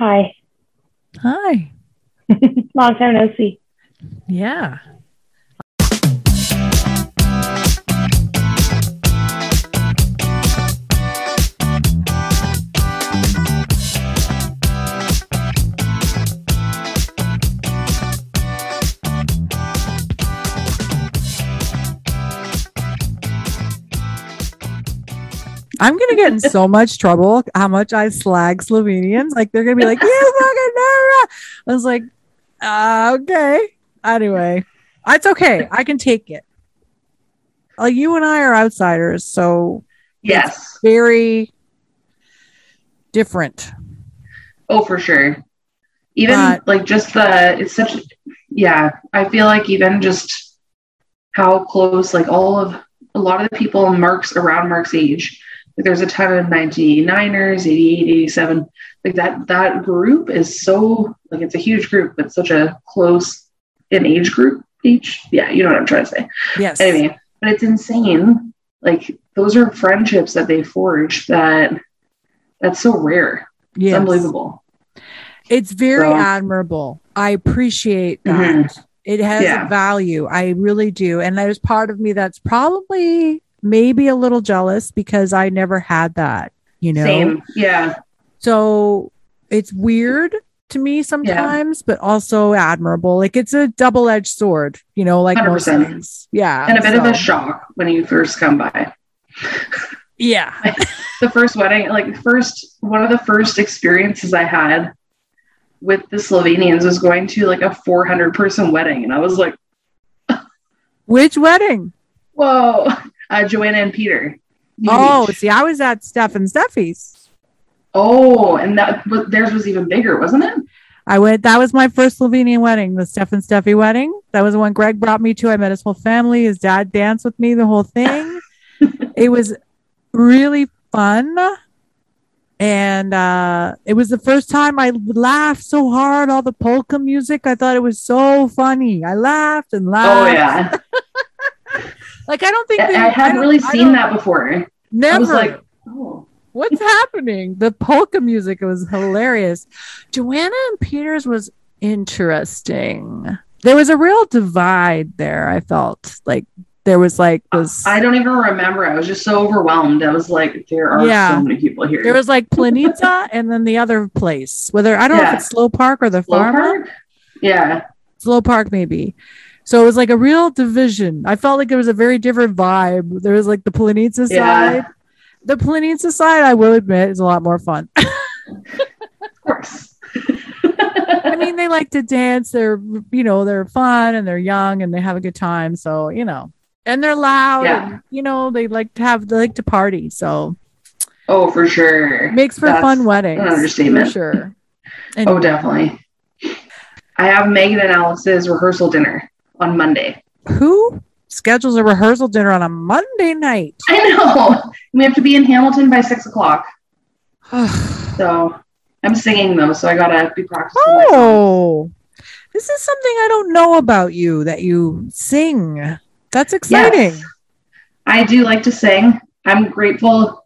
Hi. Hi. Long time no see. Yeah. I'm gonna get in so much trouble how much I slag Slovenians. Like they're gonna be like, "You fucking know." I was like, uh, "Okay." Anyway, it's okay. I can take it. Like you and I are outsiders, so Yes. very different. Oh, for sure. Even But- like just the it's such yeah, I feel like even just how close like all of a lot of the people Mark's around Mark's age. There's a ton of 99ers, 88, 87. Like that that group is so like it's a huge group, but such a close in age group each. Yeah, you know what I'm trying to say. Yes. Anyway, but it's insane. Like those are friendships that they forged that that's so rare. It's Yes. unbelievable. It's very So- admirable. I appreciate that. Mhm. It has Yeah. value. I really do. And there's part of me that's probably maybe a little jealous because I never had that, you know? Same. Yeah. So it's weird to me sometimes, but also admirable. Like it's a double edged sword, you know, like 100%. things. Yeah. And a bit of a shock when you first come by. Yeah. The first wedding, like first one of the first experiences I had with the Slovenians was going to like a 400 person wedding. And I was like, Which wedding? whoa, uh, Joanna and Peter. Oh, Huge. see, I was at Steph and Steffi's. oh, and that but theirs was even bigger, wasn't it? I went. That was my first Slovenian wedding, the Steph and Steffi wedding. That was the one Greg brought me to. I met his whole family. His dad danced with me, the whole thing. it was really fun, and uh, it was the first time I laughed so hard. All the polka music, I thought it was so funny. I laughed and laughed. Oh yeah. Like I don't think I, they- I hadn't don't- really I seen that before. Never. I was like, oh. What's happening? The polka music was hilarious. Joanna and Peters was interesting. There was a real divide there. I felt like there was like this. I don't even remember. I was just so overwhelmed. I was like, there are Yeah. so many people here. there was like Planita and then the other place. Whether I don't know if it's Slow Park or the Slow Pharma. Park? Yeah. Slow Park, maybe. So it was like a real division. I felt like there was a very different vibe. There was like the Planita Yeah. side. The Planita side, I will admit, is a lot more fun. Of course. I mean, they like to dance. They're, you know, they're fun and they're young and they have a good time. So, you know, and they're loud Yeah. and, you know, they like to have, they like to party. So oh, for sure. makes for That's fun weddings. an understatement. For sure. And Oh, definitely. I have Megan and Alex's rehearsal dinner on Monday. who schedules a rehearsal dinner on a Monday night? I know. We have to be in Hamilton by six o'clock. So I'm singing though, so I gotta be practicing. oh, this is something I don't know about you that you sing. That's exciting. Yes. I do like to sing. I'm grateful.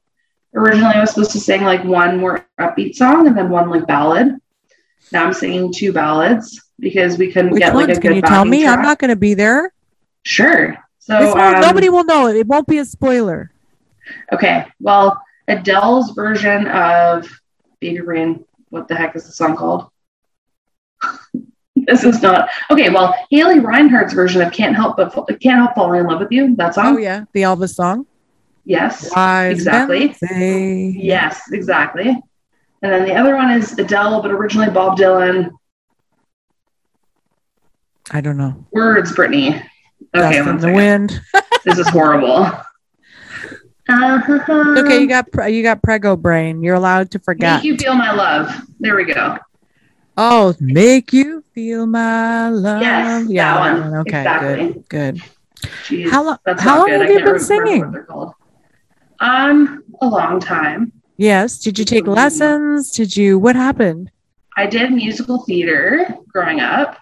Originally, I was supposed to sing like one more upbeat song and then one like ballad. Now I'm singing two ballads because we couldn't Which get ones? like a Can good Can you tell me? I'm not going to be there. Sure. So um, nobody will know it. It won't be a spoiler. Okay. Well, Adele's version of Baby Rain. What the heck is the song called? this is not okay. Well, Haley Reinhart's version of "Can't Help But Can't Help Falling in Love with You." That song. Oh yeah, the Elvis song. Yes. Exactly. Yes. Exactly. And then the other one is Adele, but originally Bob Dylan. I don't know. Words, Brittany. Okay. Dust in the second. wind. This is horrible. Uh-huh. Okay, you got pre- you got prego brain. You're allowed to forget. Make you feel my love. There we go. oh, make you feel my love. Yes, yeah, that one. Okay, Exactly. good, good. Jeez. How long? How long have you been singing? What. Um, a long time. Yes. Did you take lessons? Did you? What happened? I did musical theater growing up.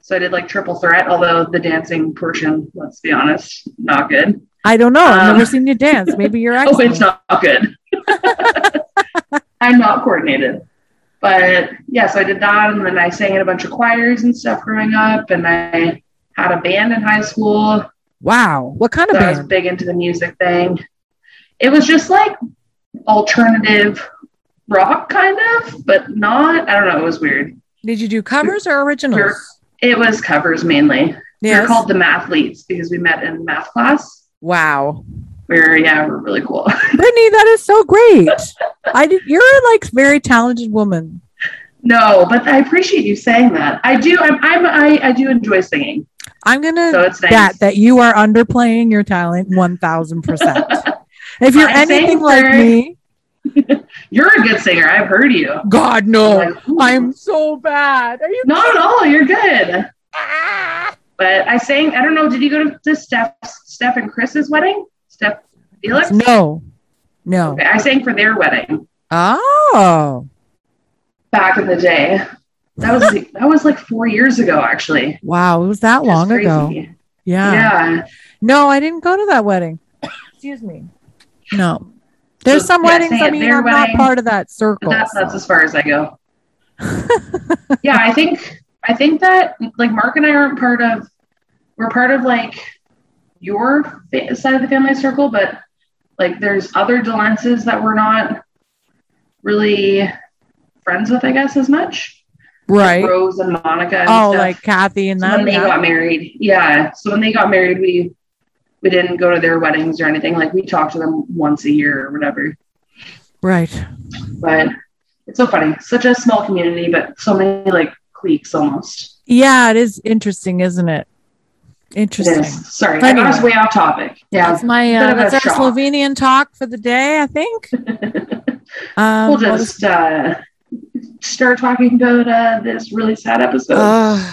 So I did like triple threat, although the dancing portion, let's be honest, not good. I don't know. I've Um, never seen you dance. Maybe you're actually. Oh, it's not good. I'm not coordinated. but yeah, so I did that, and then I sang in a bunch of choirs and stuff growing up, and I had a band in high school. Wow. What kind of So I was big into the music thing. It was just like alternative rock, kind of, but not. I don't know. It was weird. Did you do covers or originals? It was covers mainly. We Yes. were called the mathletes because we met in math class. wow. Where yeah, we're really cool. Brittany, that is so great. I did, you're a like very talented woman. no, but I appreciate you saying that. I do. I'm. I'm I, I do enjoy singing, I'm gonna so it's nice. bet that you are underplaying your talent 1000%. if you're I anything like me, You're a good singer. I've heard you. God no. Like. I'm so bad. Are you not at all. You're good. Ah. But I sang. I don't know. Did you go to, to Steph, Steph and Chris's wedding? Steph Felix. No. No. Okay, I sang for their wedding Oh. back in the day. That was that was like four years ago, actually. Wow, it was that long crazy. ago. Yeah. Yeah. No, I didn't go to that wedding. Excuse me. No. There's So, some yeah, weddings. I mean, I'm wedding, not part of that circle. That's that's as far as I go. yeah, I think I think that like Mark and I aren't part of. We're part of like your fa- side of the family circle, but like there's other Delences that we're not really friends with, I guess, as much. right. Rose and Monica. And Oh, stuff. like Kathy and So them. when they yeah. got married, yeah. So when they got married, we we didn't go to their weddings or anything. Like we talked to them once a year or whatever. Right. But it's so funny. Such a small community, but so many like cliques almost. Yeah, it is interesting, isn't it? It Interesting. is. Sorry, I Anyway. got us way off topic. Yeah. That's my uh, that's our shock. Slovenian talk for the day, I think. Um, we'll just uh, start talking about uh, this really sad episode. uh,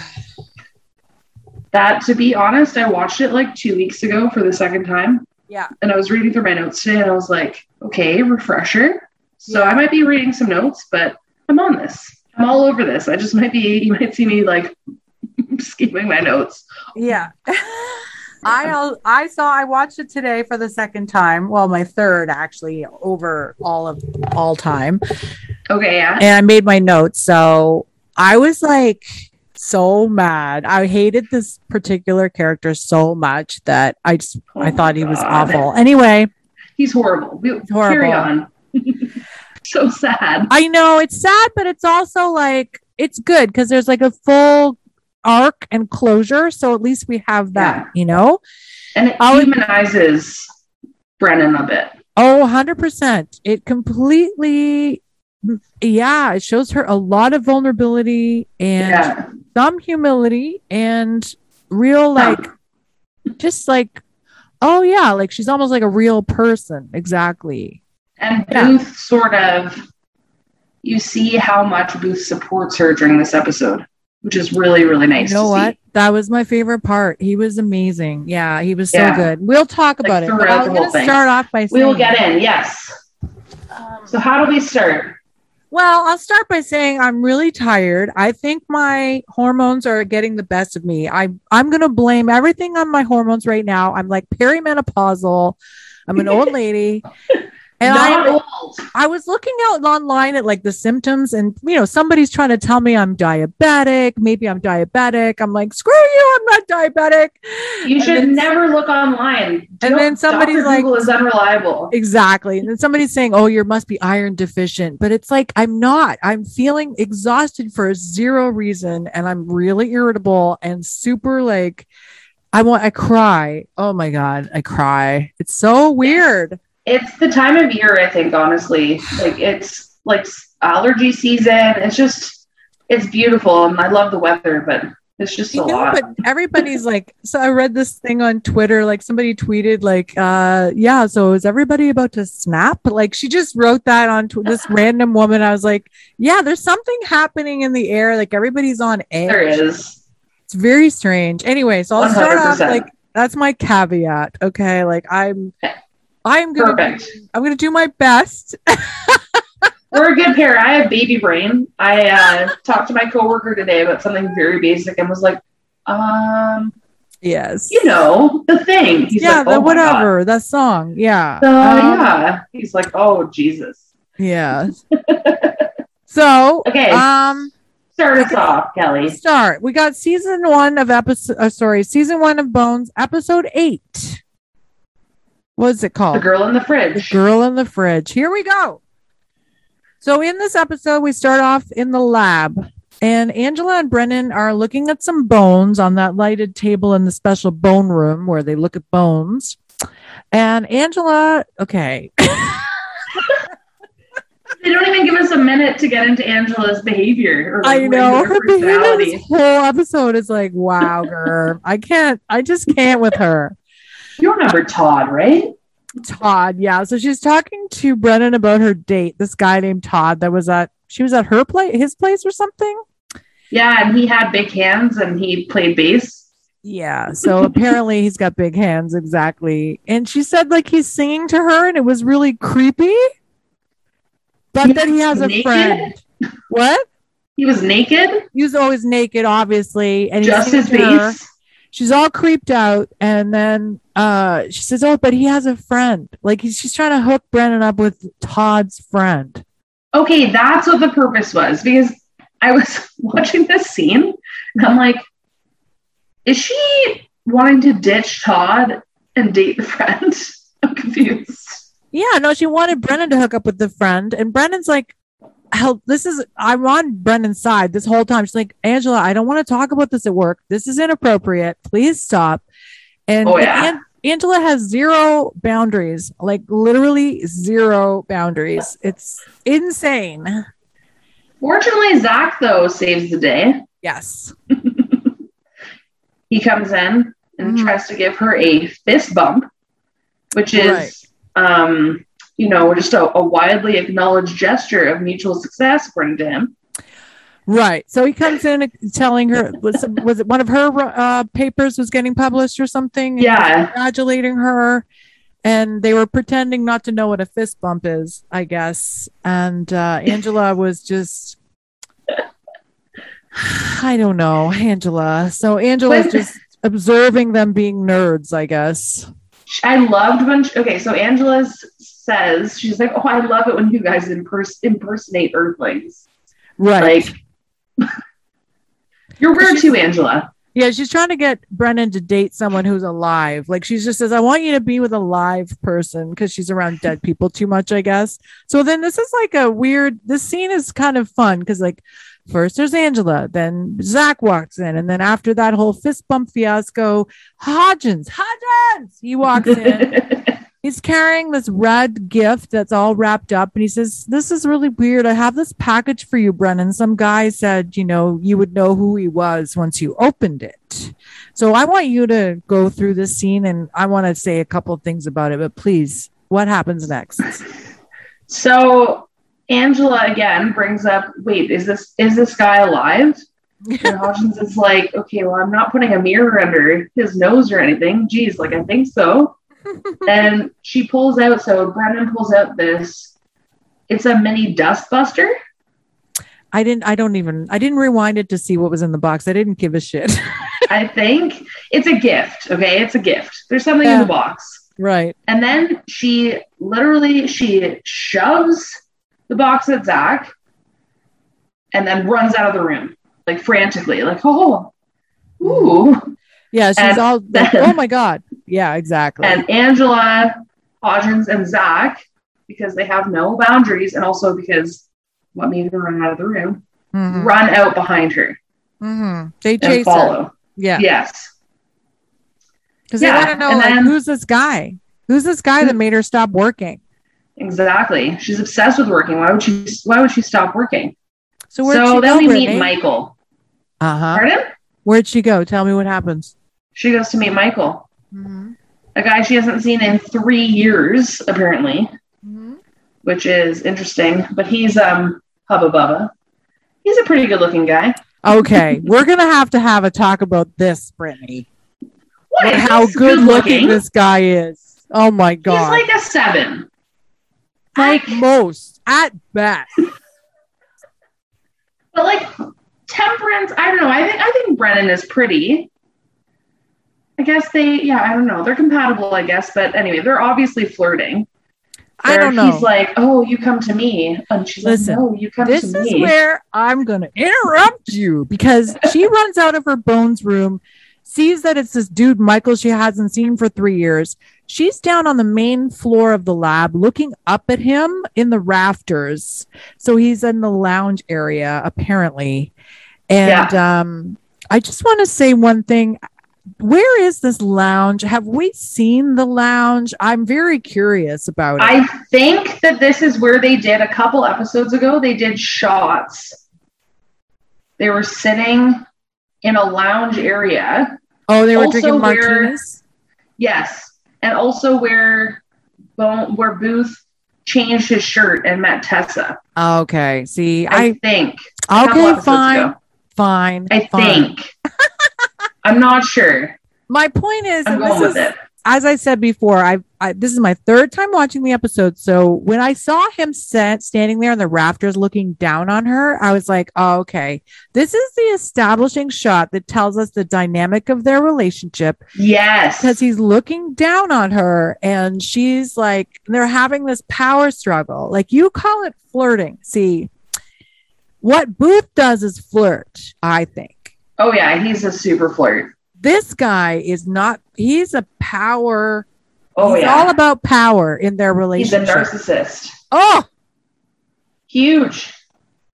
that, to be honest, I watched it like two weeks ago for the second time. Yeah. And I was reading through my notes today and I was like, okay, refresher. So I might be reading some notes, but I'm on this. I'm all over this. I just might be, you might see me like skipping my notes. yeah. I I saw I watched it today for the second time. Well, my third actually over all of all time. Okay, yeah. and I made my notes. So I was like so mad. I hated this particular character so much that I just Oh I thought he was God. awful. Anyway, He's horrible. We, horrible. Carry on. so sad. I know it's sad, but it's also like it's good because there's like a full arc and closure. So at least we have that, you know? And it I'll- humanizes Brennan a bit. Oh, 100%. It completely, yeah, it shows her a lot of vulnerability and Yeah. Some humility and real like just like oh yeah like she's almost like a real person exactly And Yeah. Booth sort of, you see how much Booth supports her during this episode, which is really, really nice you know to what see. that was my favorite part he was amazing yeah he was so Yeah. good we'll talk Like, about it but throughout i was going to thing. start off by saying We will get in, yes. um, So, how do we start? Well, I'll start by saying I'm really tired. I think my hormones are getting the best of me. I I'm going to blame everything on my hormones right now. I'm like perimenopausal. I'm an old lady. And Not I old. I was looking out online at like the symptoms and you know somebody's trying to tell me I'm diabetic, maybe I'm diabetic. I'm like, "Screw you, I'm not diabetic." You And should then- never look online. And then somebody's Dr. like- Google is unreliable. Exactly. And then somebody's saying, "Oh, you must be iron deficient." But it's like I'm not. I'm feeling exhausted for zero reason and I'm really irritable and super like I want I cry. Oh my god, I cry. It's so weird. It's the time of year, I think, honestly. Like, it's like allergy season. It's just, it's beautiful. And I love the weather, but it's just a You know, lot. but everybody's like so I read this thing on Twitter like somebody tweeted like uh yeah so is everybody about to snap like she just wrote that on tw- this random woman I was like yeah there's something happening in the air like everybody's on edge there is. It's very strange. Anyway, so I'll start off like that's my caveat. Okay, like I'm, I'm gonna, Perfect. I'm gonna do my best. We're a good pair. I have baby brain. I uh, talked to my coworker today about something very basic and was like, um, yes. you know, the thing. He's yeah, like, the oh my whatever, that song. Yeah. So, Um, yeah. He's like, oh, Jesus. Yeah. So, Okay. um, Start us off, Kelly. start. We got season one of episode. Uh, sorry, season one of Bones, episode eight. What's it called? The girl in the The fridge. girl in the fridge. Here we go. So in this episode, we start off in the lab, and Angela and Brennan are looking at some bones on that lighted table in the special bone room where they look at bones. And Angela, okay, They don't even give us a minute to get into Angela's behavior. Or I know her her behavior this whole episode is like, wow, girl, I can't, I just can't with her. You remember Todd, right? Todd, yeah. So she's talking to Brennan about her date. This guy named Todd that was at she was at her place, his place or something. Yeah, and he had big hands and he played bass. Yeah. So apparently he's got big hands, exactly. And she said like he's singing to her and it was really creepy. But then he has a friend. What? He was naked, He was always naked, obviously, and just his bass. She's all creeped out, and then uh, she says, "Oh, but he has a friend. Like he's, she's trying to hook Brennan up with Todd's friend." Okay, that's what the purpose was because I was watching this scene and I'm like, is she wanting to ditch Todd and date the friend? I'm confused. Yeah, no, she wanted Brennan to hook up with the friend, and Brennan's like, "Hell, this is I'm on Brendan's side this whole time." She's like, "Angela, I don't want to talk about this at work. This is inappropriate. Please stop." And, Oh, yeah. An- Angela has zero boundaries, like literally zero boundaries. It's insane. Fortunately, Zach, though, saves the day. Yes. He comes in and Mhm. tries to give her a fist bump, which is, Right. um, you know, just a, a widely acknowledged gesture of mutual success, according to him. Right. So he comes in telling her was was it one of her uh, papers was getting published or something? Yeah. Congratulating her, and they were pretending not to know what a fist bump is, I guess. And uh, Angela was just. I don't know, Angela. So Angela was When- just observing them being nerds, I guess. I loved when, she- okay, so Angela s- says, she's like, oh, I love it when you guys impers- impersonate Earthlings. Right. Like, you're weird too, Angela. Yeah, she's trying to get Brennan to date someone who's alive. Like she just says, I want you to be with a live person because she's around dead people too much, I guess. So then this is like a weird this scene is kind of fun because like first there's Angela, then Zach walks in, and then after that whole fist bump fiasco, Hodgins, Hodgins, he walks in. He's carrying this red gift that's all wrapped up, and he says, This is really weird. I have this package for you, Brennan. Some guy said, you know, you would know who he was once you opened it. So I want you to go through this scene and I want to say a couple of things about it, but please, what happens next? so Angela again brings up, wait, is this is this guy alive? And Hodgins is like, okay, well, I'm not putting a mirror under his nose or anything. Geez, like I think so. And she pulls out, so Brennan pulls out this. It's a mini dustbuster. I didn't, I don't even, I didn't rewind it to see what was in the box. I didn't give a shit. I think it's a gift. Okay, it's a gift. There's something in the box, right. and then she literally she shoves the box at Zach, and then runs out of the room like frantically, like oh, ooh. Yeah. She's And all, like, oh my God. Yeah, exactly. And Angela, Hodgins, and Zach, because they have no boundaries, and also because what made them run out of the room, Mhm. run out behind her Mm-hmm. They and chase her. follow. Yeah. Yes. Because Yeah, they want to know, and like, then- who's this guy? Who's this guy that made her stop working? Exactly. She's obsessed with working. Why would she why would she stop working? So where'd so she then go, we Brittany? meet Michael. Uh huh. Pardon? Where'd she go? Tell me what happens. She goes to meet Michael, Mm-hmm. a guy she hasn't seen in three years, apparently, which is interesting. But he's um Hubba Bubba. He's a pretty good looking guy. Okay, we're gonna have to have a talk about this, Brittany. What? How He's good looking looking. this guy is. Oh my god, He's like a seven. At Like, most, at best. but like Temperance, I don't know. I think I think Brennan is pretty. I guess they, yeah, I don't know. They're compatible, I guess. But anyway, they're obviously flirting. I don't know. He's like, "Oh, you come to me," and she's Listen, like, "No, you come to me. this is where I'm going to interrupt you because she runs out of her bones room, sees that it's this dude, Michael, she hasn't seen for three years. She's down on the main floor of the lab looking up at him in the rafters. So he's in the lounge area, apparently. And um, I just want to say one thing. Where is this lounge? Have we seen the lounge? I'm very curious about it. I think that this is where they did a couple episodes ago. They did shots. They were sitting in a lounge area. oh, they were also drinking where- martinis. Yes, and also where where Booth changed his shirt and met Tessa. Okay. See, I, I think. okay, episodes fine, fine. I fine. think. I'm not sure. My point is, I'm going with is it. as I said before, I, I this is my third time watching the episode. So when I saw him set, standing there in the rafters looking down on her, I was like, oh, okay, this is the establishing shot that tells us the dynamic of their relationship Yes. because he's looking down on her and she's like, they're having this power struggle. Like you call it flirting. See, what Booth does is flirt, I think Oh yeah, he's a super flirt. this guy is not he's a power Oh he's yeah. all about power in their relationship. he's a narcissist. oh Huge.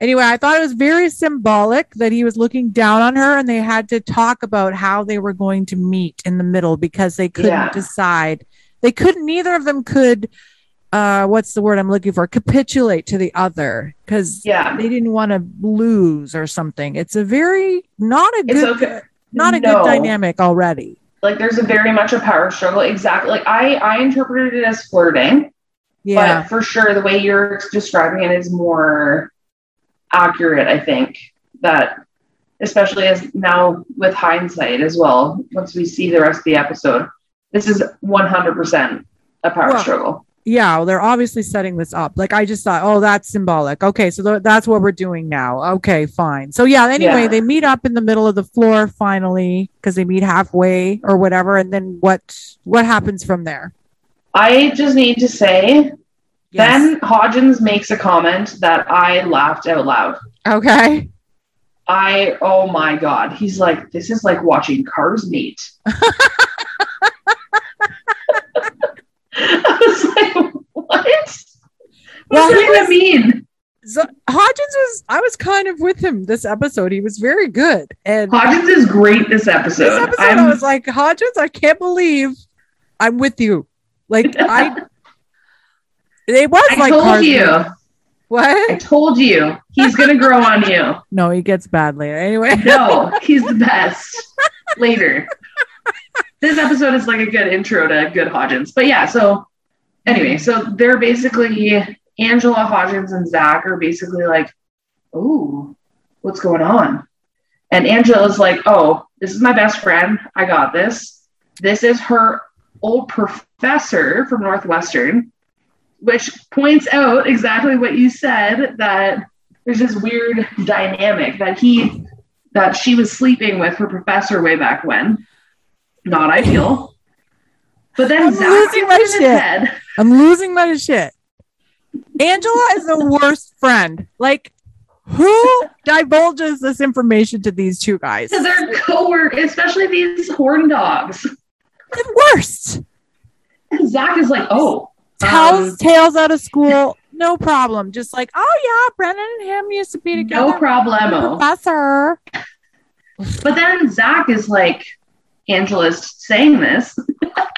anyway i thought it was very symbolic that he was looking down on her and they had to talk about how they were going to meet in the middle because they couldn't Yeah. decide they couldn't neither of them could uh what's the word i'm looking for capitulate to the other because Yeah. they didn't want to lose or something it's a very not a good okay. not a No. good dynamic already Like there's a very much a power struggle. Exactly. Like I I interpreted it as flirting, yeah but for sure the way you're describing it is more accurate. I think that especially as now with hindsight as well. Once we see the rest of the episode, this is 100% a power Well, struggle. Yeah, well, they're obviously setting this up. Like I just thought, oh, that's symbolic. Okay, so th- that's what we're doing now. Okay, fine. So yeah, anyway, Yeah. they meet up in the middle of the floor finally because they meet halfway or whatever, and then what what happens from there? I just need to say Yes. Ben Hodgins makes a comment that I laughed out loud. okay. I oh my god, he's like this is like watching cars meet. Was like, what? What does that mean? So Hodgins was I was kind of with him this episode. He was very good. And Hodgins is great this episode. this episode I'm- I was like, Hodgins, I can't believe I'm with you. Like I it was I like told you. What? I told you. He's gonna grow on you. No, he gets bad later. Anyway. No, he's the best. Later. This episode is like a good intro to good Hodgins. But yeah, so anyway, so they're basically Angela Hodgins and Zach are basically like, oh, what's going on? And Angela's like, oh, this is my best friend. I got this. This is her old professor from Northwestern, which points out exactly what you said that there's this weird dynamic that he that she was sleeping with her professor way back when. Not ideal. But then I'm Zach losing my shit. head. I'm losing my shit. Angela is the worst friend. Like, who divulges this information to these two guys? to their co-workers, especially these horn dogs. The worst. And Zach is like, oh, Tells um, tales out of school, no problem. Just like, oh yeah, Brennan and him used to be together. no problemo. Professor. But then Zach is like, Angela's saying this.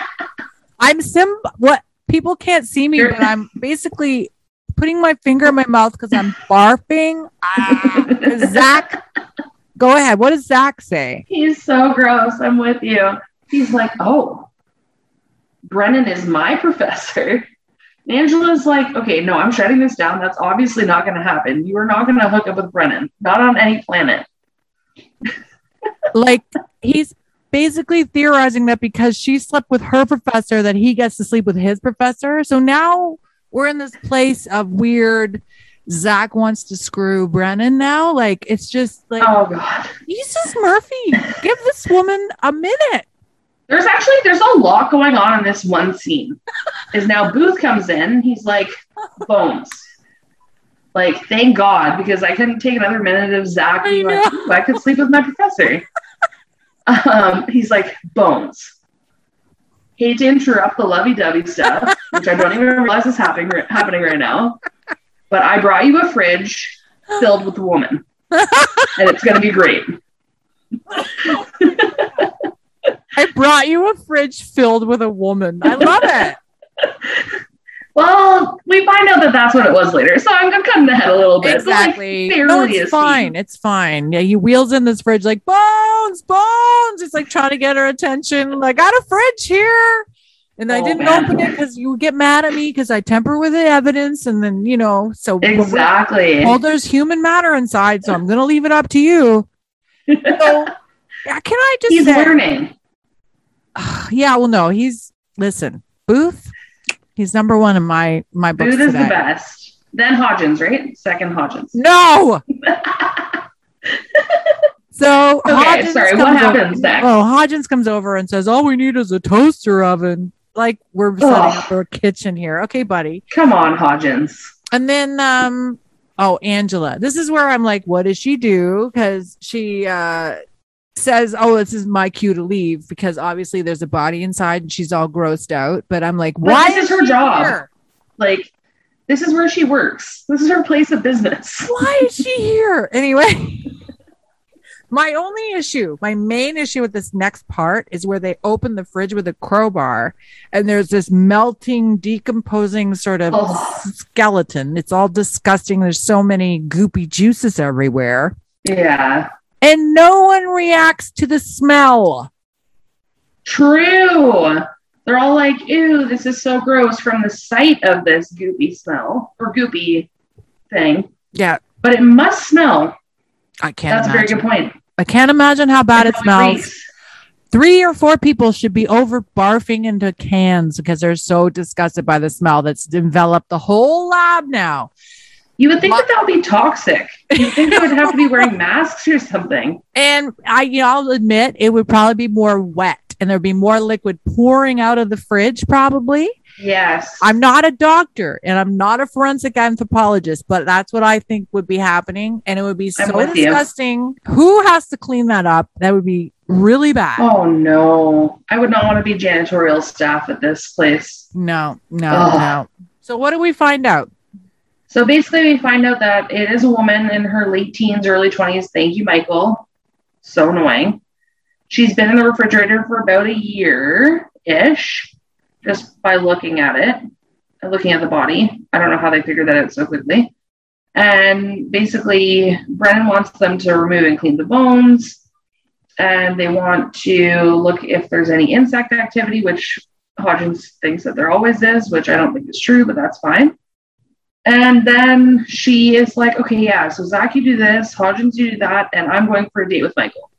I'm sim. What people can't see me, but I'm basically putting my finger in my mouth because I'm barfing. Ah, Zach, go ahead. What does Zach say? He's so gross. I'm with you. He's like, oh, Brennan is my professor. Angela's like, okay, no, I'm shutting this down. That's obviously not going to happen. You are not going to hook up with Brennan, not on any planet. like he's basically theorizing that because she slept with her professor that he gets to sleep with his professor so now we're in this place of weird zach wants to screw brennan now like it's just like Oh, God. jesus murphy give this woman a minute There's actually there's a lot going on in this one scene. Is now Booth comes in, he's like, bones. Like, thank God, because I couldn't take another minute of Zach being I like, I could sleep with my professor. um, he's like, bones. Hate to interrupt the lovey-dovey stuff, which I don't even realize is happening happening right now. But I brought you a fridge filled with a woman. and it's gonna be great. I brought you a fridge filled with a woman. I love it. Well, we find out that that's what it was later, so I'm, I'm cutting ahead a little bit. Exactly. Like, no, it's fine. scene. It's fine. Yeah, he wheels in this fridge like bones, bones. It's like trying to get her attention. Like, got a fridge here. And I Oh, didn't man. open it because you would get mad at me because I temper with the evidence. And then, you know, so Exactly. well, there's human matter inside. So I'm going to leave it up to you. So, can I just He's say, learning. yeah, well, no, he's, listen, Booth, he's number one in my, my books Booth is today. the best. Then Hodgins, right? Second Hodgins. No. so Okay, Hodgins sorry, what comes happens over, next? Oh, Hodgins comes over and says, "All we need is a toaster oven." Like we're setting Ugh. up a kitchen here. Okay, buddy. Come on, Hodgins. And then, um, oh, Angela. This is where I'm like, what does she do? Because she uh says, "Oh, this is my cue to leave," because obviously there's a body inside and she's all grossed out. But I'm like, why this is her job. here? Like, this is where she works. This is her place of business. why is she here anyway my only issue my main issue with this next part is where they open the fridge with a crowbar and there's this melting decomposing sort of Oh. skeleton it's all disgusting there's so many goopy juices everywhere Yeah. And no one reacts to the smell True. They're all like, ew, this is so gross from the sight of this goopy smell or goopy thing. yeah But it must smell. i can't That's a very good point. i can't imagine how bad it How smells reeks. three or four people should be over barfing into cans because they're so disgusted by the smell that's enveloped the whole lab now. You would think My- that that would be toxic. You'd think they would have to be wearing masks or something. And I, you know, I'll admit it would probably be more wet and there'd be more liquid pouring out of the fridge, probably. Yes. I'm not a doctor and I'm not a forensic anthropologist, but that's what I think would be happening. And it would be so with you. disgusting. Who has to clean that up? That would be really bad. Oh no. I would not want to be janitorial staff at this place. No, no, Ugh. no. So what do we find out? So basically, we find out that it is a woman in her late teens, early 20s. Thank you, Michael. So annoying. She's been in the refrigerator for about a year ish, just by looking at it, looking at the body. I don't know how they figured that out so quickly. And basically, Brennan wants them to remove and clean the bones. And they want to look if there's any insect activity, which Hodgins thinks that there always is, which I don't think is true, but that's fine. And then she is like, okay, yeah, so Zach, you do this, Hodgins, you do that, and I'm going for a date with Michael.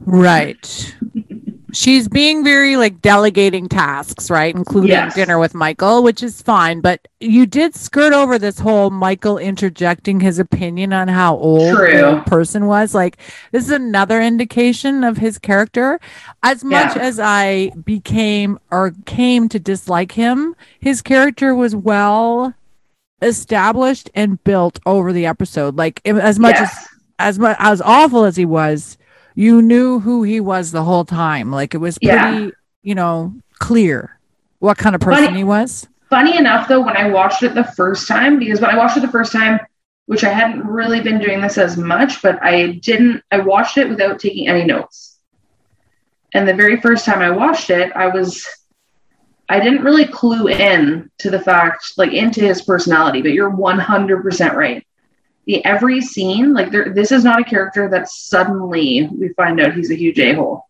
Right. She's being very like delegating tasks, right? Including Yes. dinner with Michael, which is fine. But you did skirt over this whole Michael interjecting his opinion on how old person was. Like, this is another indication of his character. As much Yeah. as I became or came to dislike him, his character was well established and built over the episode. Like, as much as yes. as much as awful as he was, you knew who he was the whole time. Like it was pretty, Yeah. you know, clear what kind of person Funny- he was. Funny enough, though, when I watched it the first time, because when I watched it the first time, which I hadn't really been doing this as much, but I didn't, I watched it without taking any notes. And the very first time I watched it, I was, I didn't really clue in to the fact, like into his personality, but you're 100% right. The every scene, like there, this is not a character that suddenly we find out he's a huge a hole.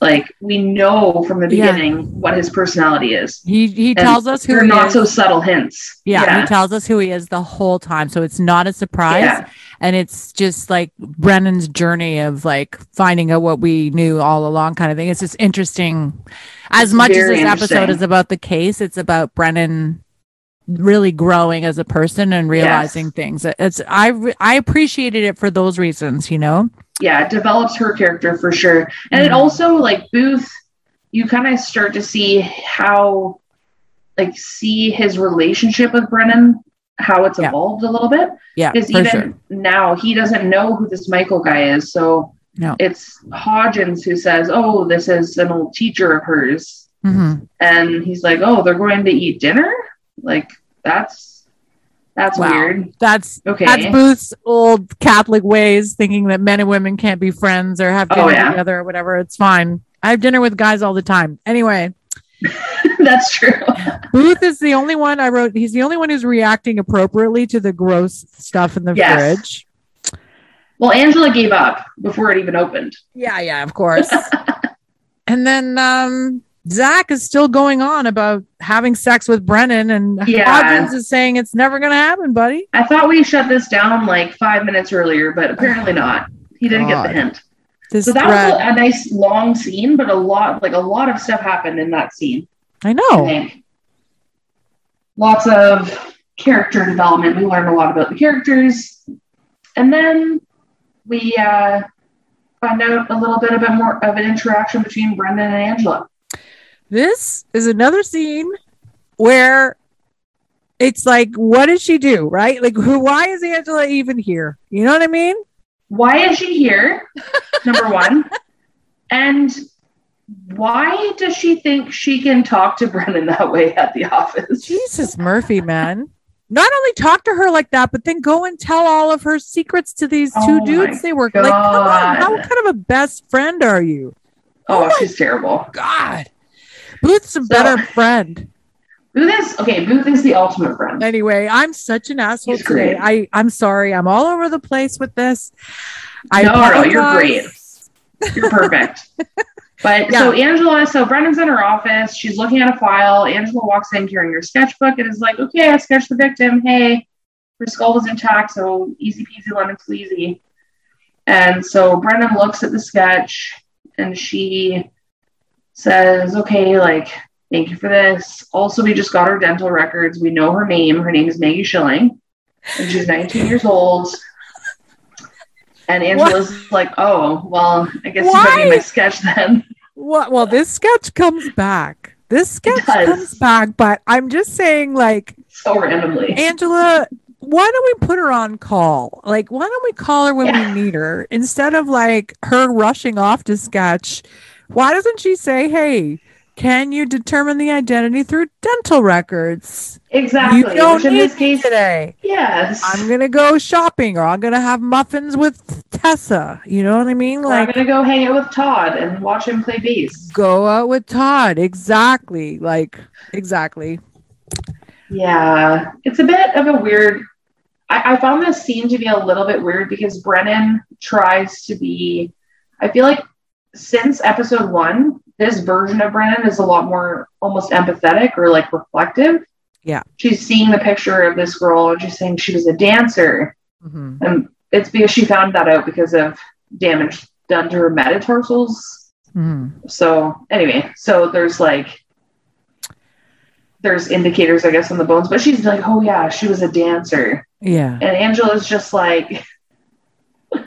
Like we know from the Yeah. beginning what his personality is. He he And tells us who They're he not is. so subtle hints. yeah, he tells us who he is the whole time, so it's not a surprise, Yeah. and it's just like Brennan's journey of like finding out what we knew all along, kind of thing. It's just interesting. As much as this episode is about the case, it's about Brennan really growing as a person and realizing things. It's I re- I appreciated it for those reasons, you know. yeah, it develops her character for sure. And it Mhm. also like Booth, you kind of start to see how like see his relationship with Brennan, how it's Yeah. evolved a little bit. Yeah, Because even sure. now he doesn't know who this Michael guy is. So No. it's Hodgins who says, Oh, this is an old teacher of hers. hmm And he's like, Oh, they're going to eat dinner? Like that's that's Wow. weird. That's Okay. that's Booth's old Catholic ways, thinking that men and women can't be friends or have Oh, dinner yeah. together or whatever. It's fine. I have dinner with guys all the time. Anyway, that's true. Booth is the only one I wrote. He's the only one who's reacting appropriately to the gross stuff in the Yes. fridge. Well, Angela gave up before it even opened. Yeah, yeah, of course. and then um Zach is still going on about having sex with Brennan, and Yeah. Hodgins is saying it's never going to happen, buddy. I thought we shut this down like five minutes earlier, but apparently not. He didn't get the hint. This So that thread, was a, a nice long scene, but a lot, like a lot of stuff happened in that scene. I I know. think lots of character development. We learned a lot about the characters, and then we uh, find out a little bit of a more of an interaction between Brendan and Angela. This is another scene where it's like, what does she do? Right? Like, who? Why is Angela even here? You know what I mean? Why is she here? Number one, and why does she think she can talk to Brendan that way at the office? Jesus, Murphy, man. Not only talk to her like that, but then go and tell all of her secrets to these two Oh dudes they work. Like, come on, how kind of a best friend are you? Oh, oh she's terrible. God, Booth's a So- better friend. Booth is okay. Booth is the ultimate friend. Anyway, I'm such an asshole He's today. great. I I'm sorry. I'm all over the place with this. I No, no, you're great. You're perfect. But Yeah. so Angela, so Brendan's in her office. She's looking at a file. Angela walks in carrying her sketchbook and is like, "Okay, I sketched the victim. Hey, her skull was intact, so easy peasy lemon squeezy." And so Brendan looks at the sketch and she says, "Okay, like." Thank you for this. Also, we just got her dental records. We know her name. Her name is Maggie Schilling, and she's 19 years old. And Angela's like, "Oh, well, I guess you got me Why? my sketch then." What? Well, this sketch comes back. This sketch comes back, but I'm just saying, like, so randomly. Angela, why don't we put her on call? Like, why don't we call her when Yeah. we need her instead of like her rushing off to sketch? Why doesn't she say, "Hey, can you determine the identity through dental records? exactly. You don't in need this case, today. yes. I'm gonna go shopping, or I'm gonna have muffins with Tessa. You know what I mean? Or I'm gonna go hang out with Todd and watch him play bass. go out with Todd. Exactly. Like, exactly. Yeah, it's a bit of a weird. I, I found this scene to be a little bit weird because Brennan tries to be. I feel like since episode one, this version of Brennan is a lot more almost empathetic or like reflective. Yeah. She's seeing the picture of this girl and she's saying she was a dancer. hmm And it's because she found that out because of damage done to her metatarsals. hmm So anyway, so there's like there's indicators, I guess, on the bones, but she's like, oh yeah, she was a dancer, Yeah. and Angela's just like,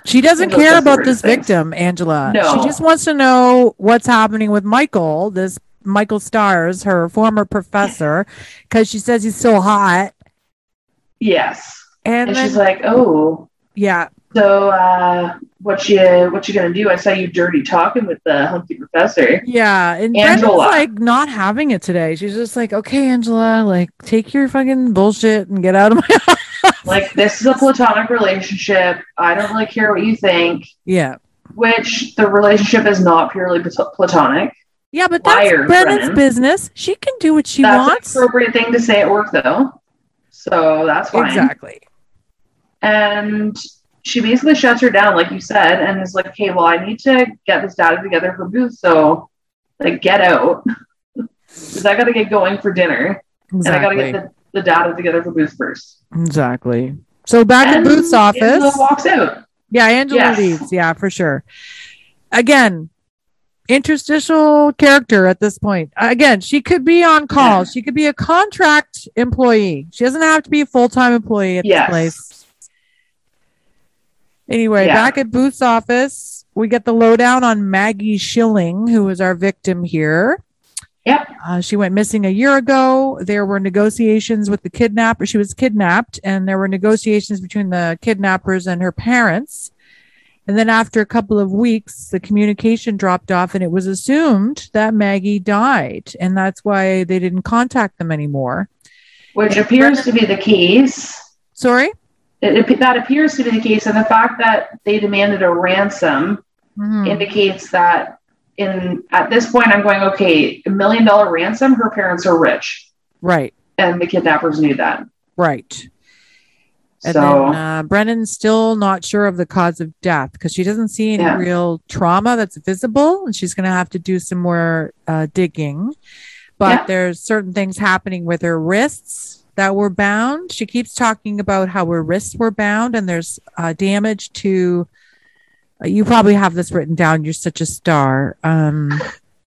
She doesn't care about this things. victim, Angela. No. She just wants to know what's happening with Michael, this Michael Stires, her former professor, because she says he's so hot. yes, And, and then, she's like, oh, yeah, so uh, what you what you gonna do? I saw you dirty talking with the hunky professor. yeah. And Angela. Brenda's like not having it today. She's just like, okay, Angela, like take your fucking bullshit and get out of my house. Like this is a platonic relationship. I don't really care what you think. yeah. Which the relationship is not purely plat- platonic. Yeah, but that's Liar, Brendan's Brennan. business. She can do what she that's wants. an appropriate thing to say at work, though. So that's fine. Exactly. and she basically shuts her down, like you said, and is like, "Okay, well, I need to get this data together for Booth, so like, get out, because I got to get going for dinner, and I got to get the, the data together for Booth first. Exactly. So back and in Booth's office. Angela walks out. Yeah, Angela Yes. leaves. Yeah, for sure. Again, interstitial character at this point. Again, she could be on call. Yeah. She could be a contract employee. She doesn't have to be a full time employee at Yes. this place. Anyway, Yeah. back at Booth's office, we get the lowdown on Maggie Schilling, who is our victim here. Yep. Uh, she went missing a year ago. There were negotiations with the kidnapper. She was kidnapped, and there were negotiations between the kidnappers and her parents. And then, after a couple of weeks, the communication dropped off, and it was assumed that Maggie died. And that's why they didn't contact them anymore. Which appears to be the case. Sorry? It, that appears to be the case, and the fact that they demanded a ransom Mhm. indicates that in at this point, I'm going okay. A million dollar ransom. Her parents are rich, Right, and the kidnappers knew that. right. And so then uh, Brennan's still not sure of the cause of death because she doesn't see any Yeah. real trauma that's visible, and she's going to have to do some more uh, digging. But Yeah. there's certain things happening with her wrists that were bound. She keeps talking about how her wrists were bound, and there's uh, damage to. You probably have this written down. You're such a star. Um,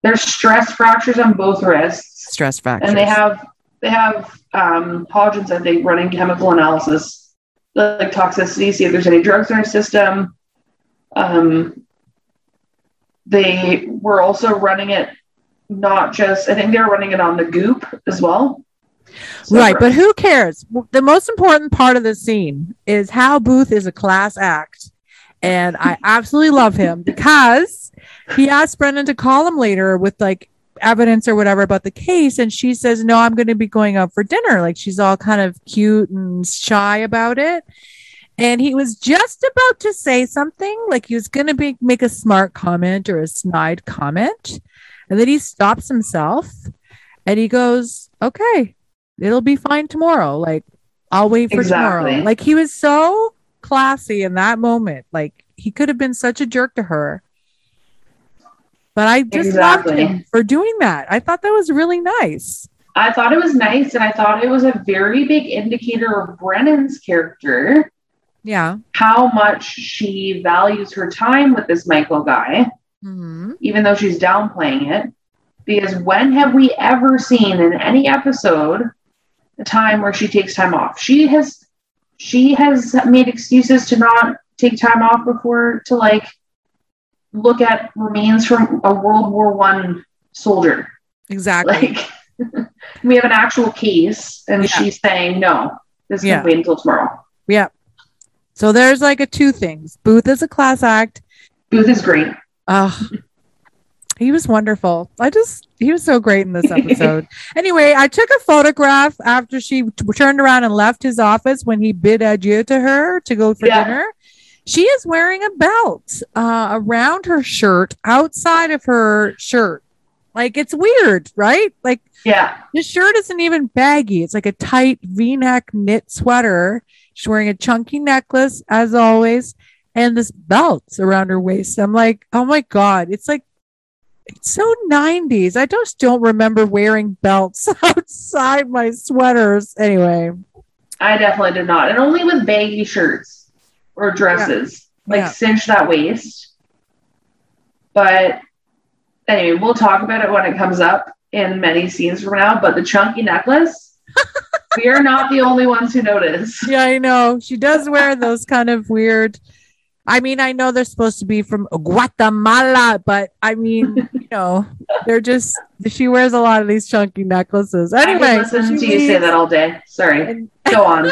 there's stress fractures on both wrists. stress fractures. and they have they have um, Hodgins, I think, running chemical analysis, like toxicity, see if there's any drugs in her system. Um, they were also running it, not just. I think they were running it on the goop as well. So- Right, but who cares? The most important part of the scene is how Booth is a class act. And I absolutely love him because he asked Brennan to call him later with like evidence or whatever about the case. And she says, No, I'm going to be going out for dinner. Like she's all kind of cute and shy about it. And he was just about to say something, like he was going to be make a smart comment or a snide comment. And then he stops himself and he goes, Okay, it'll be fine tomorrow. Like I'll wait for tomorrow. Like he was so classy in that moment. Like he could have been such a jerk to her. But I just Exactly. loved him for doing that. I thought that was really nice. I thought it was nice, and I thought it was a very big indicator of Brennan's character, Yeah. how much she values her time with this Michael guy. hmm even though she's downplaying it. Because when have we ever seen in any episode a time where she takes time off? She has she has made excuses to not take time off before to like look at remains from a World War One soldier. Exactly. Like we have an actual case and Yeah. she's saying no, this Yeah. can wait until tomorrow. yeah. So there's like a two things. Booth is a class act. Booth is great. Oh, he was wonderful. I just, he was so great in this episode. anyway, I took a photograph after she t- turned around and left his office when he bid adieu to her to go for Yeah. dinner. She is wearing a belt uh, around her shirt outside of her shirt. Like it's weird, right? Like Yeah. the shirt isn't even baggy. It's like a tight V-neck knit sweater. She's wearing a chunky necklace, as always, and this belt around her waist. I'm like, oh my god, it's like it's so 90s. I just don't remember wearing belts outside my sweaters. Anyway, I definitely did not. And only with baggy shirts or dresses. Like Yeah. cinch that waist. But anyway, we'll talk about it when it comes up in many scenes from now. But the chunky necklace, we are not the only ones who notice. yeah, I know she does wear those kind of weird. I mean, I know they're supposed to be from Guatemala, but I mean, you know, they're just she wears a lot of these chunky necklaces. I Anyway, so listen she to you say that all day. Sorry. And- Go on.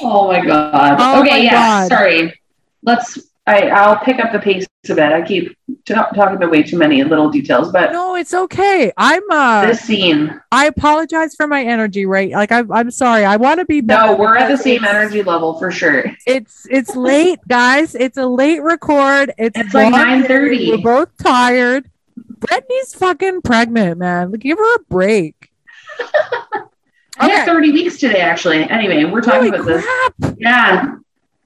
oh my god. Oh okay, my yeah. God. Sorry. Let's. I I'll pick up the pace a bit. I keep t- talking about way too many little details, but No, it's okay. I'm uh this scene. I apologize for my energy, right? Like I'm I'm sorry. I want to be. No, we're at the same energy level for sure. It's it's late, guys. It's a late record. It's, It's like 9:30. We're both tired. Brittany's fucking pregnant, man. Like, give her a break. I had 30 weeks today, actually. Anyway, we're talking Holy about this. Yeah,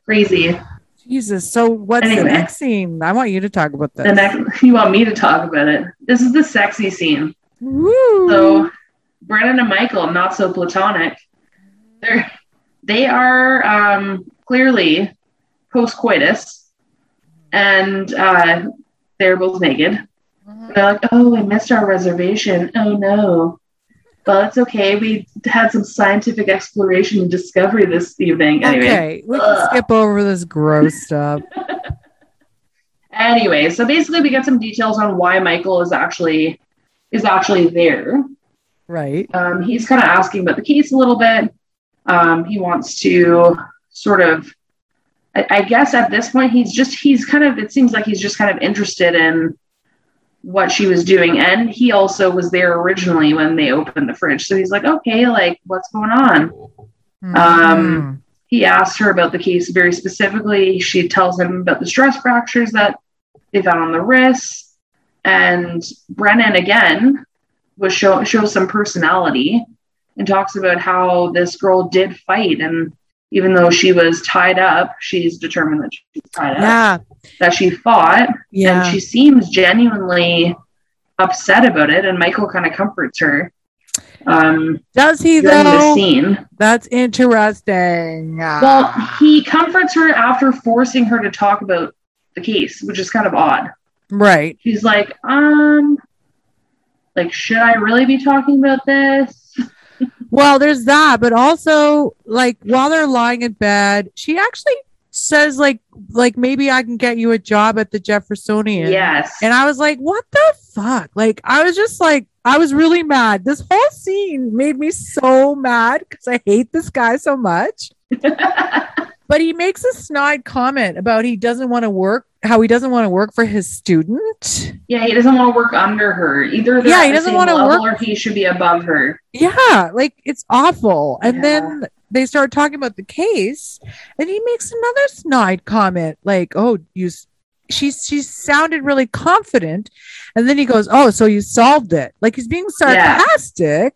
crazy. Jesus. So what's the Anyway. next scene? I want you to talk about this. The next, you want me to talk about it? This is the sexy scene. Woo. So, Brennan and Michael, not so platonic. They're they are um, clearly post coitus, and uh, they're both naked. Mhm. They're like, "Oh, we missed our reservation. Oh no!" But it's okay. We had some scientific exploration and discovery this evening. Anyway. Okay, we can Ugh. skip over this gross stuff. Anyway, so basically we get some details on why Michael is actually is actually there. Right. Um, he's kind of asking about the case a little bit. Um, he wants to sort of, I, I guess at this point, he's just, he's kind of, it seems like he's just kind of interested in what she was doing. And he also was there originally when they opened the fridge. So he's like, okay, like, what's going on? Mhm. Um, He asked her about the case very specifically. She tells him about the stress fractures that they found on the wrists. And Brennan, again, was show shows some personality and talks about how this girl did fight and even though she was tied up she's determined that she's tied up yeah. that she fought Yeah. and she seems genuinely upset about it and michael kind of comforts her um Does he during the scene That's interesting. well he comforts her after forcing her to talk about the case which is kind of odd right. she's like um like should i really be talking about this Well, there's that, but also like while they're lying in bed, she actually says like like maybe I can get you a job at the Jeffersonian. yes And I was like, what the fuck? Like I was just like I was really mad. This whole scene made me so mad because I hate this guy so much. But he makes a snide comment about he doesn't want to work, how he doesn't want to work for his student. Yeah, he doesn't want to work under her. Either Yeah, he doesn't wanna level work- or he should be above her. Yeah, like it's awful. And Yeah. then they start talking about the case, and he makes another snide comment, like, "Oh, you." She she sounded really confident, and then he goes, "Oh, so you solved it?" Like he's being sarcastic.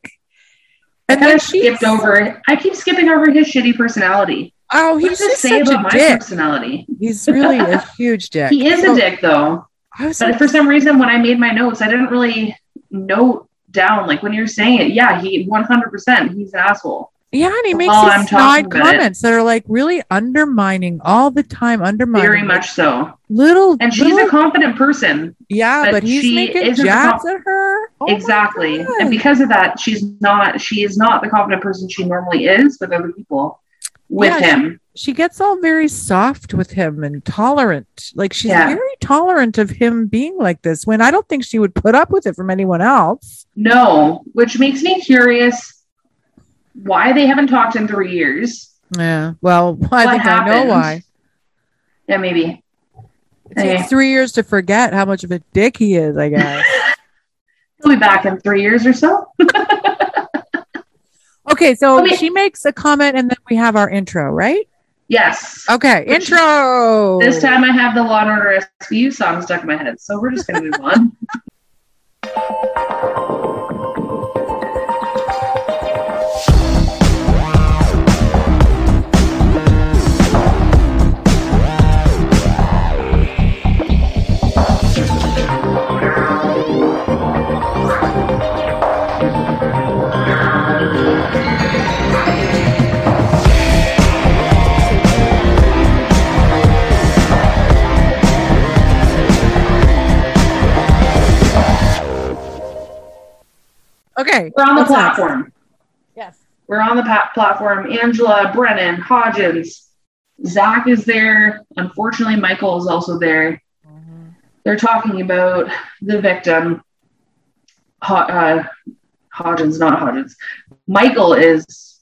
I And kind then she skipped over. I keep skipping over his shitty personality. Oh, he's just such a my dick. personality? He's really a huge dick. He is So, a dick, though. I was But like, for some reason, when I made my notes, I didn't really note down. Like when you're saying it, yeah, he 100%. He's an asshole. yeah, and he makes while these I'm talking snide about it. comments that are like really undermining all the time, undermining Very much so. little. And she's little a confident person. Yeah, But but he's she making jabs com- at her. Oh exactly. And because of that, she's not, she is not the confident person she normally is with other people, with Yeah, him. she gets all very soft with him and tolerant. Like she's Yeah. very tolerant of him being like this when I don't think she would put up with it from anyone else. No, which makes me curious why they haven't talked in three years. Yeah. Well, I What think I know why. Yeah, maybe. It takes three years to forget how much of a dick he is, I guess. He'll be back in three years or so. okay, so Okay. she makes a comment and then we have our intro, right? Yes. Okay, Which- intro. This time I have the Law and Order SVU song stuck in my head, so we're just gonna move on. Okay. We're on the what's next? platform. Yes. We're on the pa- platform. Angela, Brennan, Hodgins, Zach is there. Unfortunately, Michael is also there. They're talking about the victim. Ho- uh, Hodgins, not Hodgins. Michael is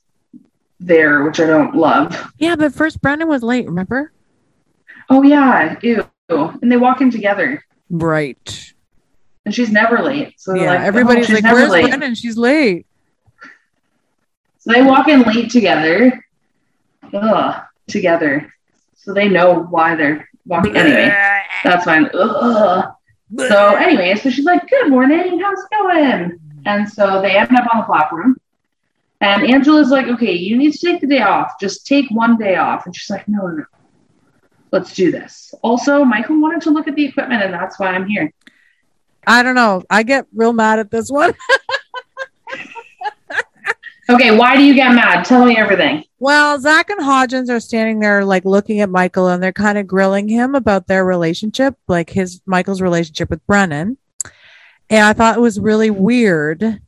there, which I don't love. Yeah, but first Brennan was late, remember? Oh yeah, ew. And they walk in together, Right. And she's never late. So Yeah, like, oh, everybody's she's like, "Where's late." Brennan? She's late." So they walk in late together. Ugh, together. So they know why they're walking. Anyway, that's fine. Ugh. So anyway, so she's like, "Good morning, how's it going?" And so they end up on the platform. And Angela's like, "Okay, you need to take the day off. Just take one day off." And she's like, "No, no, no. Let's do this." Also, Michael wanted to look at the equipment, and that's why I'm here. I don't know. I get real mad at this one. Okay, why do you get mad? Tell me everything. Well, Zach and Hodgins are standing there, like looking at Michael, and they're kind of grilling him about their relationship, like his Michael's relationship with Brennan. And I thought it was really weird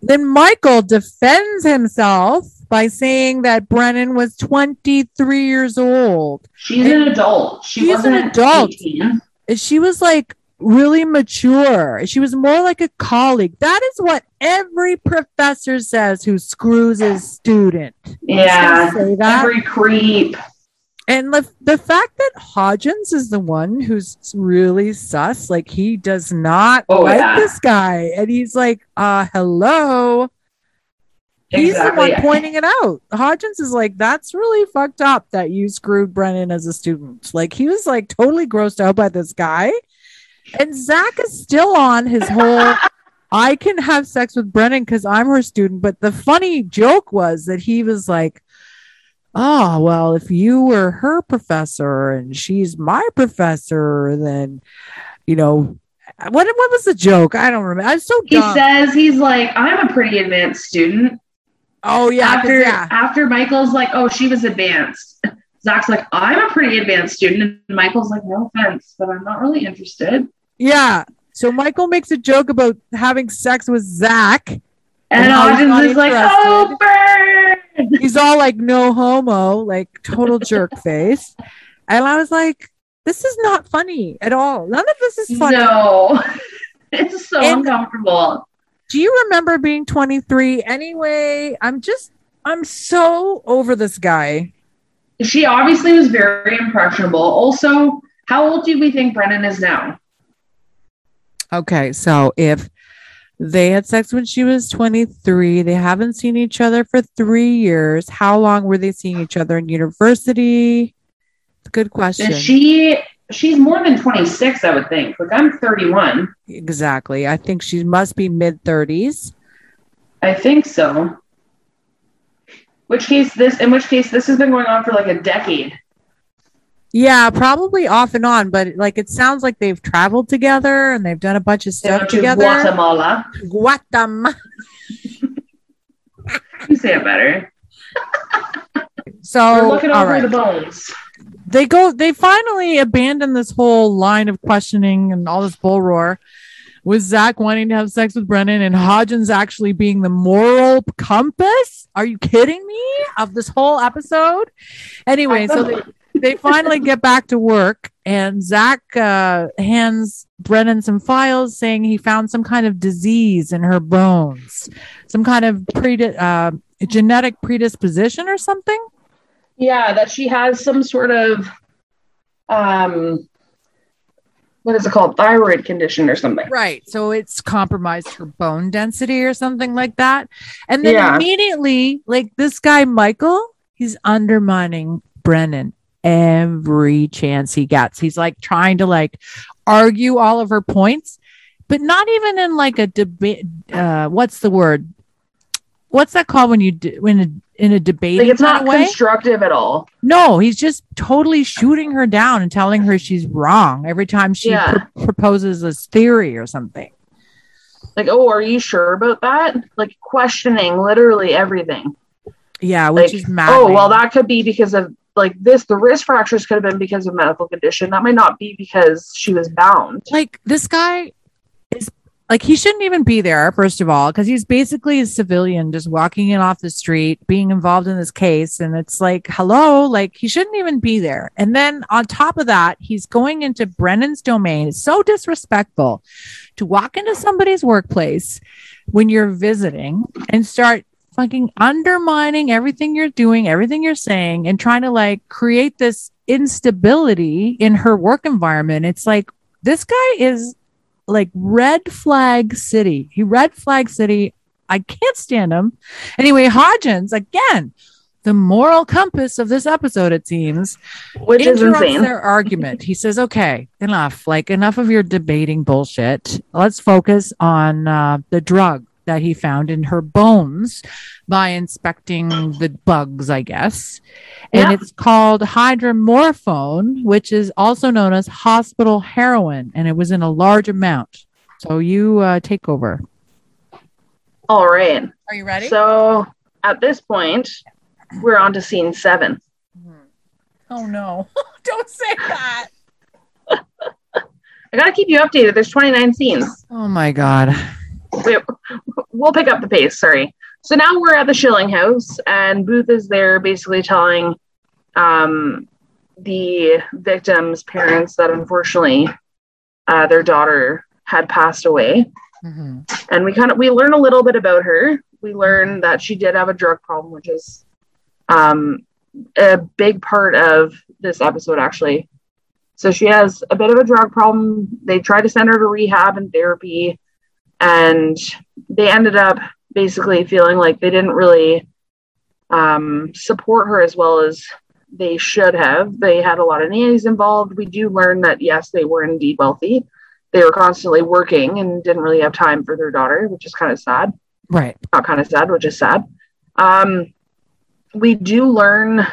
Then Michael defends himself by saying that Brennan was 23 years old. She's an adult. She She's an adult. 18. She was like really mature. She was more like a colleague. That is what every professor says who screws his student. Yeah. Every creep. And the, the fact that Hodgins is the one who's really sus, like he does not Oh, like yeah. this guy. And he's like, uh, hello. He's the one pointing it out. Hodgins is like, that's really fucked up that you screwed Brennan as a student. Like he was like totally grossed out by this guy. And Zach is still on his whole I can have sex with Brennan because I'm her student. But the funny joke was that he was like, Oh, well, if you were her professor and she's my professor, then you know what what was the joke? I don't remember. I'm so He says he's like, I'm a pretty advanced student. oh yeah, after yeah. after Michael's like, oh, she was advanced. Zach's like, I'm a pretty advanced student. And Michael's like, no offense, but I'm not really interested. Yeah. So Michael makes a joke about having sex with Zach. And And how he's not Hodgins is like, oh, burn. He's all like, no homo, like total jerk face. And I was like, this is not funny at all. None of this is funny. No. It's so And- uncomfortable. Do you remember being 23? Anyway, I'm just, I'm so over this guy. She obviously was very impressionable. Also, how old do we think Brennan is now? Okay. So if they had sex when she was 23, they haven't seen each other for three years. How long were they seeing each other in university? Good question. And she she's more than 26, I would think. Like I'm 31. Exactly. I think she must be mid 30s. I think so. Which case this in which case this has been going on for like a decade. Yeah, probably off and on, but like it sounds like they've traveled together and they've done a bunch of stuff to together. Guatemala. Guatemala. You say it better. So, We're looking all over right. the bones. they go. They finally abandon this whole line of questioning and all this bull roar, with Zach wanting to have sex with Brennan and Hodgins actually being the moral compass. Are you kidding me? Of this whole episode. Anyway, so they they finally get back to work and Zach uh, hands Brennan some files saying he found some kind of disease in her bones, some kind of predi- uh, genetic predisposition or something. Yeah, that she has some sort of um what is it called? Thyroid condition or something. Right. So it's compromised her bone density or something like that. And then Yeah. immediately, like this guy, Michael, he's undermining Brennan every chance he gets. He's like trying to like argue all of her points, but not even in like a debate. Uh, what's the word? What's that called when you d- when a, in a debate? Like it's not way? constructive at all. No, he's just totally shooting her down and telling her she's wrong every time she Yeah. pr- proposes this theory or something. Like, oh, are you sure about that? Like questioning literally everything. Yeah, which Like, is mad. oh, well, that could be because of like this. The wrist fractures could have been because of medical condition. That might not be because she was bound. like this guy is like he shouldn't even be there first of all because he's basically a civilian just walking in off the street being involved in this case and it's like hello like he shouldn't even be there and then on top of that he's going into brennan's domain it's so disrespectful to walk into somebody's workplace when you're visiting and start fucking undermining everything you're doing everything you're saying and trying to like create this instability in her work environment it's like this guy is like red flag city. He red flag city. I can't stand him. Anyway, Hodgins again, the moral compass of this episode, it seems, Which is interrupts insane. their argument. He says, "Okay, enough. Like enough of your debating bullshit. Let's focus on uh, the drug that he found in her bones by inspecting the bugs, I guess. And Yeah. it's called hydromorphone, which is also known as hospital heroin, and it was in a large amount. So you uh, take over. All right. Are you ready? So at this point, we're on to scene seven. oh no! Don't say that. I gotta keep you updated. There's 29 scenes. Oh my god. we, we'll pick up the pace. Sorry. So now we're at the Schilling House, and Booth is there, basically telling um, the victims' parents that unfortunately uh, their daughter had passed away. Mm-hmm. And we kind of we learn a little bit about her. We learn that she did have a drug problem, which is um, a big part of this episode, actually. So she has a bit of a drug problem. They try to send her to rehab and therapy, and they ended up basically feeling like they didn't really um, support her as well as they should have. They had a lot of nannies involved. We do learn that yes, they were indeed wealthy. They were constantly working and didn't really have time for their daughter, which is kind of sad Right. not kind of sad, which is sad. Um, we do learn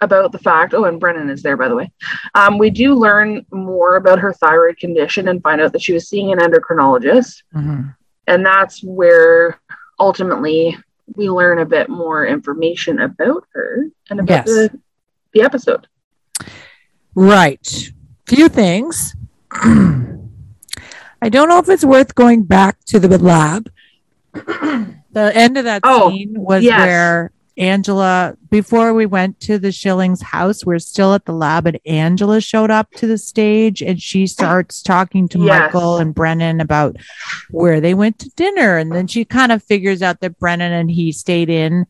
about the fact. Oh, and Brennan is there, by the way. Um, we do learn more about her thyroid condition and find out that she was seeing an endocrinologist, Mhm. and that's where ultimately we learn a bit more information about her and about Yes. the, the episode. Right. Few things. I don't know if it's worth going back to the lab. the end of that Oh, scene was yes. where Angela, before we went to the Schillings house, we're still at the lab, and Angela showed up to the stage and she starts talking to Yes. Michael and Brennan about where they went to dinner. And then she kind of figures out that Brennan and he stayed in.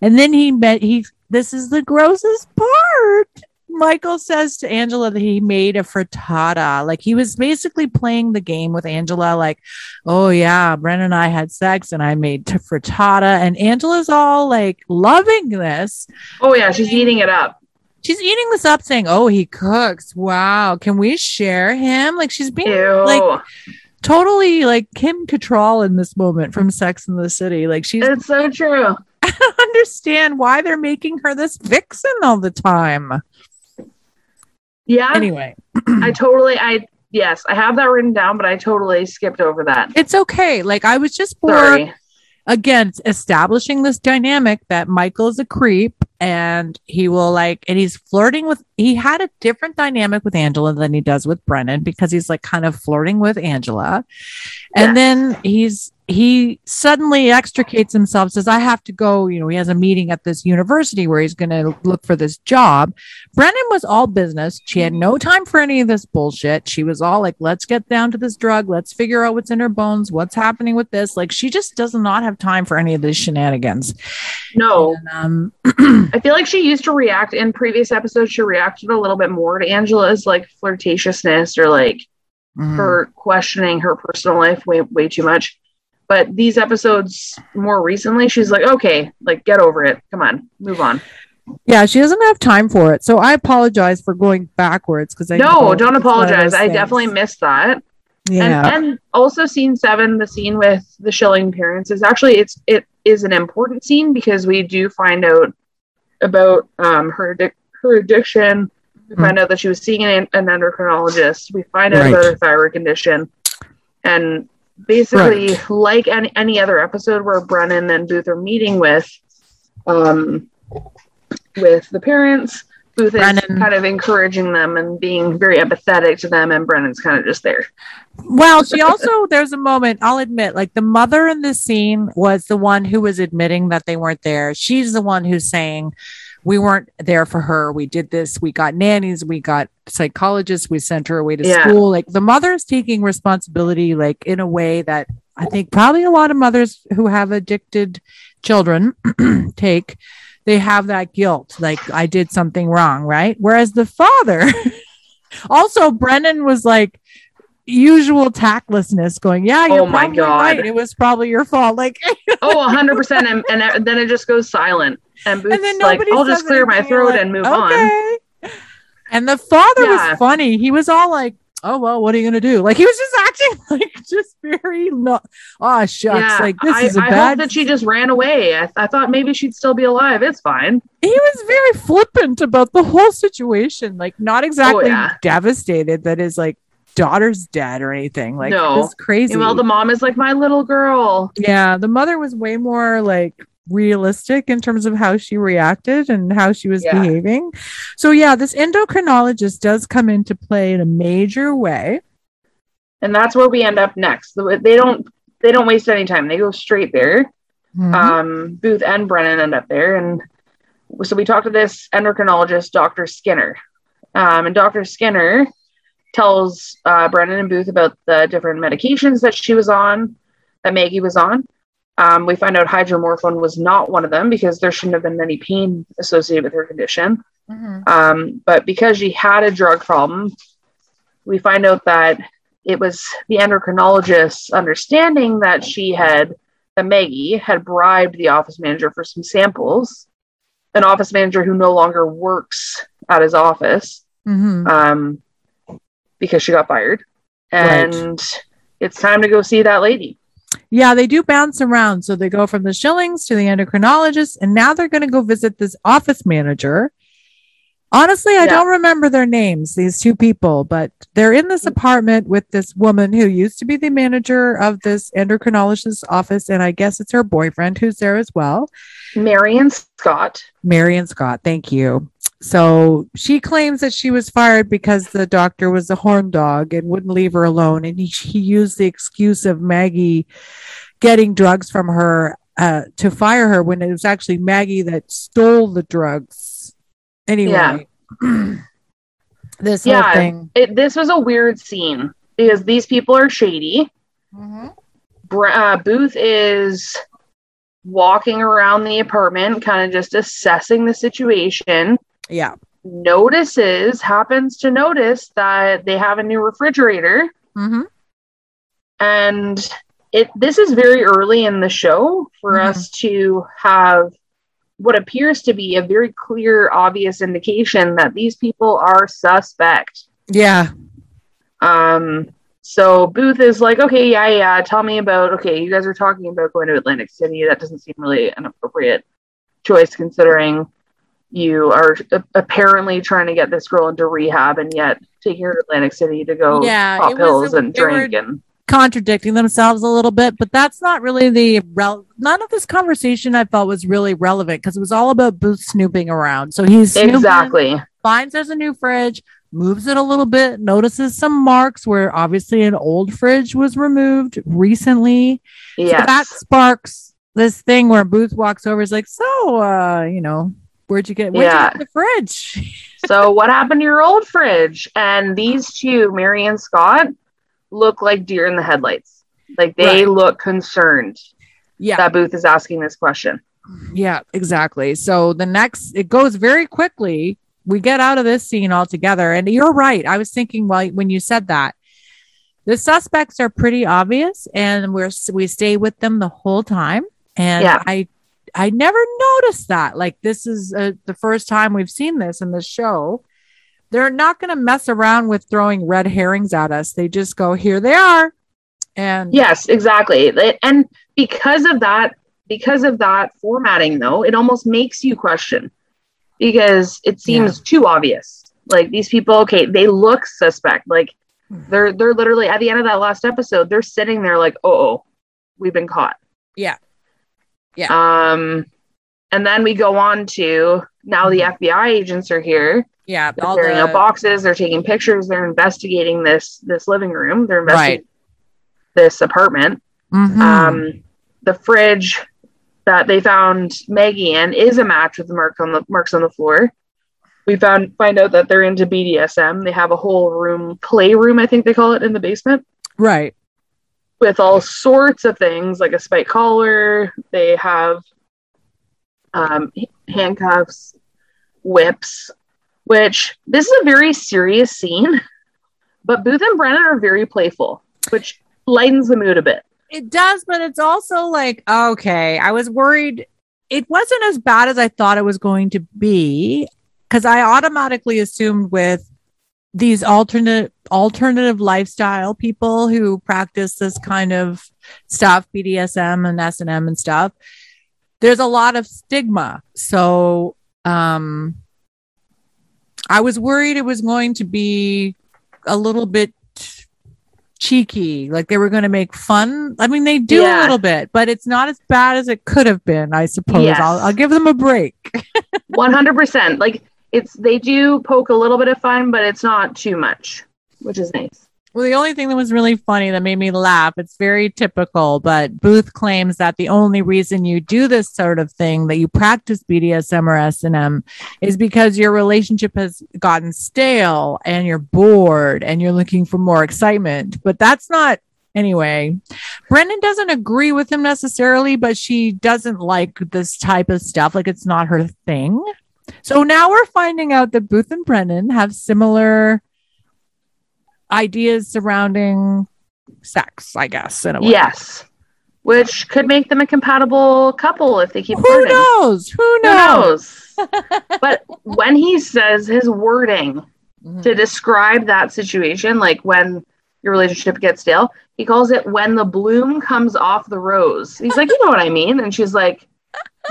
And then he met, he, this is the grossest part. Michael says to Angela that he made a frittata. Like he was basically playing the game with Angela, like, oh yeah, Brennan and I had sex and I made t- frittata. And Angela's all like loving this. Oh yeah, she's eating it up. She's eating this up, saying, Oh, he cooks. Wow. Can we share him? Like she's being Ew. like totally like Kim Cattrall in this moment from Sex in the City. Like she's it's so true. I don't understand why they're making her this vixen all the time. Yeah, Anyway. I totally. I yes, I have that written down, but I totally skipped over that. It's okay. Like I was just for Sorry. again establishing this dynamic that Michael's a creep and he will like and he's flirting with he had a different dynamic with Angela than he does with Brennan because he's like kind of flirting with Angela. And Yes. then he's he suddenly extricates himself says I have to go, you know, he has a meeting at this university where he's going to look for this job. Brennan was all business. She had no time for any of this bullshit. She was all like, let's get down to this drug. Let's figure out what's in her bones. What's happening with this? Like, she just does not have time for any of these shenanigans. No, And, um, I feel like she used to react in previous episodes. She reacted a little bit more to Angela's like flirtatiousness or like mhm. her questioning her personal life way way too much. But these episodes more recently, she's like, okay, like get over it. Come on, move on. yeah, she doesn't have time for it. So I apologize for going backwards because I no, know don't it's one of apologize. I things. definitely missed that. yeah. And, and also scene seven, the scene with the Schilling parents is actually it's it is an important scene because we do find out about um her addic- her addiction. We find out that she was seeing an, an endocrinologist. We find out Right. about her thyroid condition, and basically, like any any other episode where Brennan and Booth are meeting with, um, with the parents. Booth is Brennan- kind of encouraging them and being very empathetic to them, and Brennan's kind of just there. Well, she also, there's a moment, I'll admit, like the mother in this scene was the one who was admitting that they weren't there. She's the one who's saying, we weren't there for her. We did this. We got nannies. We got psychologists. We sent her away to Yeah. school. Like the mother is taking responsibility, like in a way that I think probably a lot of mothers who have addicted children take. They have that guilt, like I did something wrong, right? Whereas the father, also Brennan was like usual tactlessness, going, "Yeah, you're Oh my God. right. It was probably your fault." Like, Oh, 100%. And, and then it just goes silent. And Booth's and then like, I'll just clear my throat You're and move like, on. "Okay." And the father Yeah. was funny. He was all like, "Oh well, what are you gonna do?" Like he was just acting like just very no. Oh shucks, Yeah, like this I, is a I bad. hope that she just ran away. I, I thought maybe she'd still be alive. It's fine. he was very flippant about the whole situation. Like not exactly Oh, yeah. devastated that his like daughter's dead or anything. Like No. it was crazy. Well, the mom is like, my little girl. Yeah, the mother was way more like realistic in terms of how she reacted and how she was Yeah. behaving. So yeah, this endocrinologist does come into play in a major way. And that's where we end up next. They don't they don't waste any time. They go straight there. Mhm. Um, Booth and Brennan end up there, and so we talked to this endocrinologist, Dr. Skinner, um, and Dr. Skinner tells uh, Brennan and Booth about the different medications that she was on, that Maggie was on. Um, we find out hydromorphone was not one of them because there shouldn't have been any pain associated with her condition. Mhm. Um, but because she had a drug problem, we find out that it was the endocrinologist's understanding that she had, that Maggie had bribed the office manager for some samples, an office manager who no longer works at his office Mhm. um, because she got fired. Right. And it's time to go see that lady. Yeah, they do bounce around. So they go from the Schillings to the endocrinologist, and now they're going to go visit this office manager. Honestly, I Yeah. don't remember their names, these two people, but they're in this mm. apartment with this woman who used to be the manager of this endocrinologist's office. And I guess it's her boyfriend who's there as well. Marion Scott. Marion Scott. Thank you. So she claims that she was fired because the doctor was a horn dog and wouldn't leave her alone. And he, he used the excuse of Maggie getting drugs from her uh, to fire her when it was actually Maggie that stole the drugs. Anyway, this whole Yeah. thing. It, this was a weird scene because these people are shady. Br- uh, Booth is walking around the apartment, kind of just assessing the situation. Yeah. Notices, happens to notice that they have a new refrigerator, hmm and it. This is very early in the show for Mhm. us to have what appears to be a very clear, obvious indication that these people are suspect. Yeah. Um, so Booth is like, okay, yeah, yeah, tell me about, okay, you guys are talking about going to Atlantic City. That doesn't seem really an appropriate choice considering you are apparently trying to get this girl into rehab and yet taking her to Atlantic City to go Yeah, pop pills a- and drink and contradicting themselves a little bit, but that's not really the rel- none of this conversation I felt was really relevant because it was all about Booth snooping around. So he's snooping, exactly. finds there's a new fridge, moves it a little bit, notices some marks where obviously an old fridge was removed recently. So that sparks this thing where Booth walks over, is like, so uh, you know, where'd you get where'd Yeah. you get the fridge? so what happened to your old fridge? And these two, Mary and Scott, look like deer in the headlights. Like they Right. look concerned yeah. that Booth is asking this question. Yeah, exactly. So the next, it goes very quickly. We get out of this scene altogether. And you're right. I was thinking while when you said that, the suspects are pretty obvious and we're, we stay with them the whole time. And Yeah. I, I never noticed that. Like this is uh, the first time we've seen this in the show. They're not going to mess around with throwing red herrings at us. They just go, here they are. And Yes, exactly. And because of that, because of that formatting, though, it almost makes you question because it seems too obvious. Like these people, okay, they look suspect. Like they're they're literally at the end of that last episode, they're sitting there like, oh, we've been caught. Yeah. Yeah. Um, and then we go on to now the FBI agents are here. yeah, They're all clearing the- out boxes. They're taking pictures. They're investigating this this living room. They're Right. investigating this apartment. Mhm. Um, the fridge that they found Maggie in is a match with the mark on the marks on the floor. We found find out that they're into BDSM. They have a whole room, playroom, I think they call it, in the basement right. With all sorts of things like a spike collar. They have um, handcuffs, whips, which this is a very serious scene, but Booth and Brennan are very playful, which lightens the mood a bit. It does, but it's also like, okay, I was worried it wasn't as bad as I thought it was going to be because I automatically assumed with these alternate alternative lifestyle people who practice this kind of stuff, BDSM and S&M and stuff, there's a lot of stigma. So, um I was worried it was going to be a little bit cheeky, like they were going to make fun. I mean, they do a little bit, but it's not as bad as it could have been. I suppose Yes. I'll, I'll give them a break. One hundred percent. Like it's they do poke a little bit of fun, but it's not too much, which is nice. Well, the only thing that was really funny that made me laugh, it's very typical, but Booth claims that the only reason you do this sort of thing, that you practice BDSM or S&M, is because your relationship has gotten stale and you're bored and you're looking for more excitement. But that's not anyway. Brennan doesn't agree with him necessarily, but she doesn't like this type of stuff. Like it's not her thing. So now we're finding out that Booth and Brennan have similar ideas surrounding sex, I guess, in a way. Yes. Which could make them a compatible couple if they keep Who flirting. knows? Who Who knows? knows? but when he says his wording Mhm. to describe that situation, like when your relationship gets stale, he calls it when the bloom comes off the rose. He's like, you know what I mean? And she's like,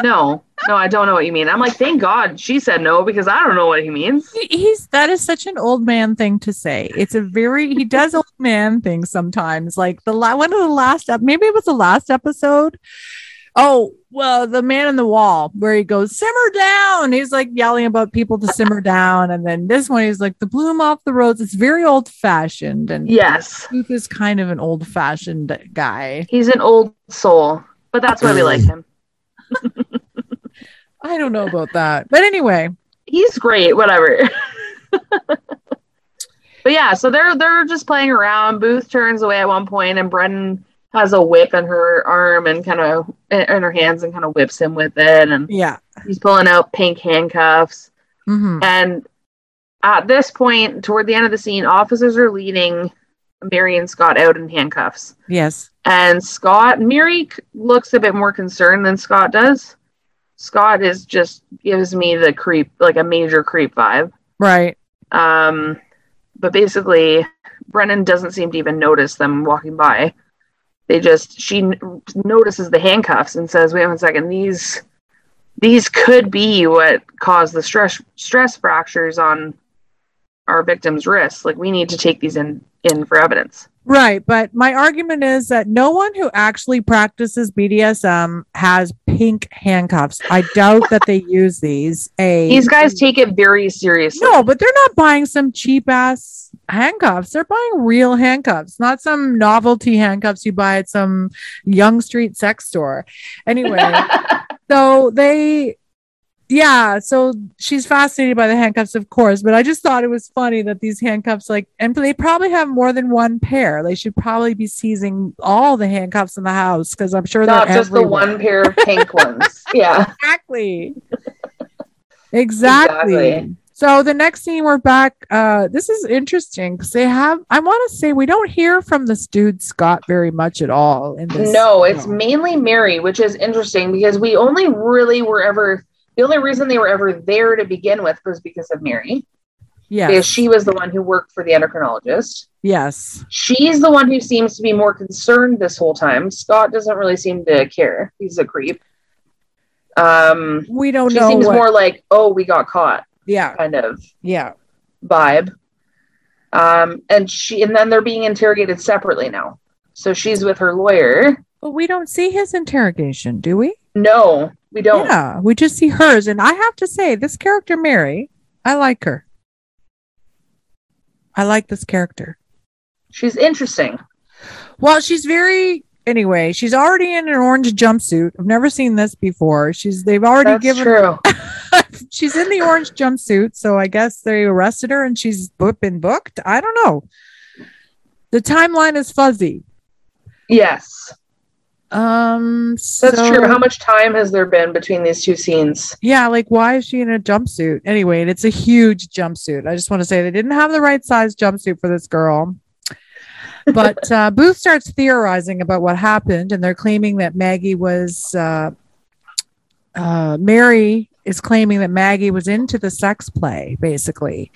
no, no, I don't know what you mean. I'm like, thank God she said no because I don't know what he means. He- He's that is such an old man thing to say. It's a very he does old man things sometimes. Like the la- one of the last ep- maybe it was the last episode. Oh well, the man in the wall where he goes simmer down. He's like yelling about people to simmer down, and then this one he's like the bloom off the rose. It's very old fashioned, and Yes, Booth is kind of an old fashioned guy. he's an old soul, but that's why we like him. I don't know about that, but anyway, He's great, whatever. but yeah, so they're they're just playing around. Booth turns away at one point, and Brennan has a whip in her arm and kind of in her hands and kind of whips him with it, and yeah. he's pulling out pink handcuffs. hmm And at this point, toward the end of the scene, officers are leading Mary and Scott out in handcuffs. Yes. And Scott, Mary looks a bit more concerned than Scott does. Scott is just gives me the creep, like a major creep vibe. Right. Um, but basically, Brennan doesn't seem to even notice them walking by. They just she n- notices the handcuffs and says, "Wait one second, these these could be what caused the stress stress fractures on our victim's wrists. Like we need to take these in in for evidence." Right. But my argument is that no one who actually practices BDSM has pink handcuffs. I doubt that they use these. A These guys take it very seriously. no, but they're not buying some cheap ass handcuffs. They're buying real handcuffs, not some novelty handcuffs you buy at some Yonge Street sex store. Anyway, so they yeah so she's fascinated by the handcuffs of course but i just thought it was funny that these handcuffs like and they probably have more than one pair they should probably be seizing all the handcuffs in the house because i'm sure Not just the one pair of pink ones. Yeah. exactly exactly Exactly. so the next scene we're back uh this is interesting because they have i want to say we don't hear from this dude scott very much at all in this No, it's mainly Mary, which is interesting because we only really were ever the only reason they were ever there to begin with was because of Mary. Yeah. Because she was the one who worked for the endocrinologist. yes She's the one who seems to be more concerned this whole time. Scott doesn't really seem to care. He's a creep. Um we don't she know seems what- more like, oh, we got caught yeah kind of yeah vibe. Um and she and then they're being interrogated separately now. So she's with her lawyer. But we don't see his interrogation, do we? No, we don't. Yeah, we just see hers. And I have to say, this character, Mary, I like her. I like this character. She's interesting. Well, she's very anyway, she's already in an orange jumpsuit. I've never seen this before. She's they've already That's given true. she's in the orange jumpsuit, so I guess they arrested her and she's been booked. I don't know. The timeline is fuzzy. Yes, Um that's so- true. How much time has there been between these two scenes? Yeah, like why is she in a jumpsuit? Anyway, and it's a huge jumpsuit. I just want to say they didn't have the right size jumpsuit for this girl. But uh, Booth starts theorizing about what happened, and they're claiming that Maggie was uh, uh, Mary is claiming that Maggie was into the sex play, basically,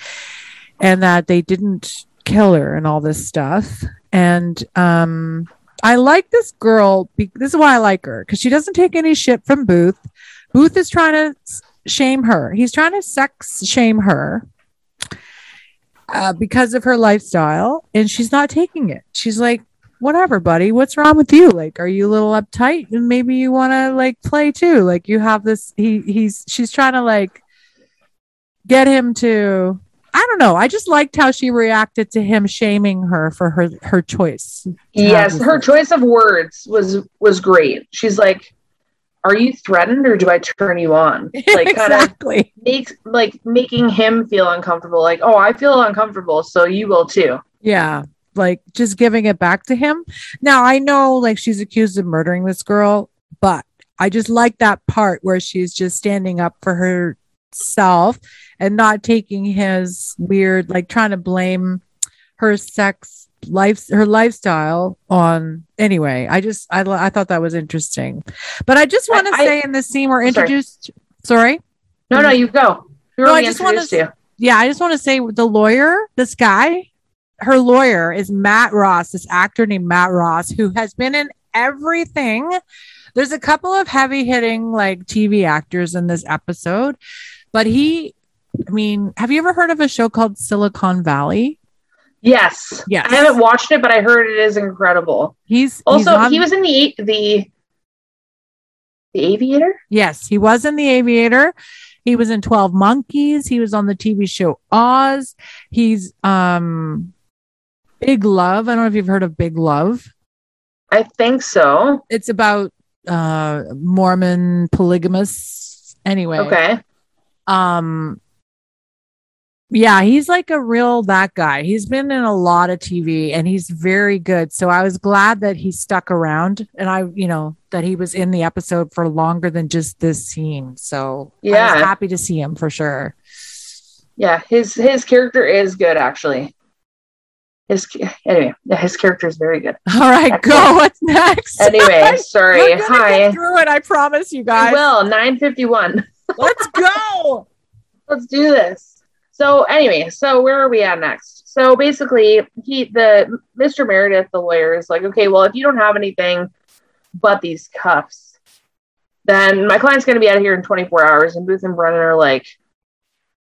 and that they didn't kill her and all this stuff. And um, I like this girl. Be- this is why I like her because she doesn't take any shit from Booth. Booth is trying to shame her. He's trying to sex shame her uh, because of her lifestyle, and she's not taking it. She's like, "Whatever, buddy. What's wrong with you? Like, are you a little uptight? And maybe you want to like play too. Like, you have this. He he's she's trying to like get him to. I don't know. I just liked how she reacted to him shaming her for her her choice. Yes, her choice of words was was great. She's like, "Are you threatened or do I turn you on?" Like kind of exactly. makes like making him feel uncomfortable. Like, "Oh, I feel uncomfortable, so you will too." Yeah. Like just giving it back to him. Now I know like she's accused of murdering this girl, but I just like that part where she's just standing up for herself and not taking his weird, like trying to blame her sex life, her lifestyle on. Anyway, I just, I, I thought that was interesting. But I just want to say in the scene we're introduced, sorry. No, no, you go. No, I just wanna to? yeah, I just want to say the lawyer, this guy, her lawyer is Matt Ross, this actor named Matt Ross, who has been in everything. There's a couple of heavy hitting like TV actors in this episode, but he, I mean, have you ever heard of a show called Silicon Valley? Yes. Yes. I haven't watched it, but I heard it is incredible. He's he's Also, on- he was in the the the Aviator. Yes, he was in The Aviator. He was in 12 Monkeys. He was on the TV show Oz. He's um Big Love. I don't know if you've heard of Big Love. I think so. it's about uh mormon polygamous anyway Okay. um yeah he's like a real that guy he's been in a lot of tv and he's very good so i was glad that he stuck around and i you know that he was in the episode for longer than just this scene so i Yeah. was happy to see him for sure Yeah, his his character is good actually. His anyway, yeah, his character is very good. all right go what's next Anyway, sorry. Hi. through it i promise you I guys will. Nine fifty one. let's go Let's do this. So anyway, so where are we at next? So basically, he the Mr. Meredith, the lawyer, is like, okay, well, if you don't have anything but these cuffs, then my client's going to be out of here in 24 hours. And Booth and Brennan are like,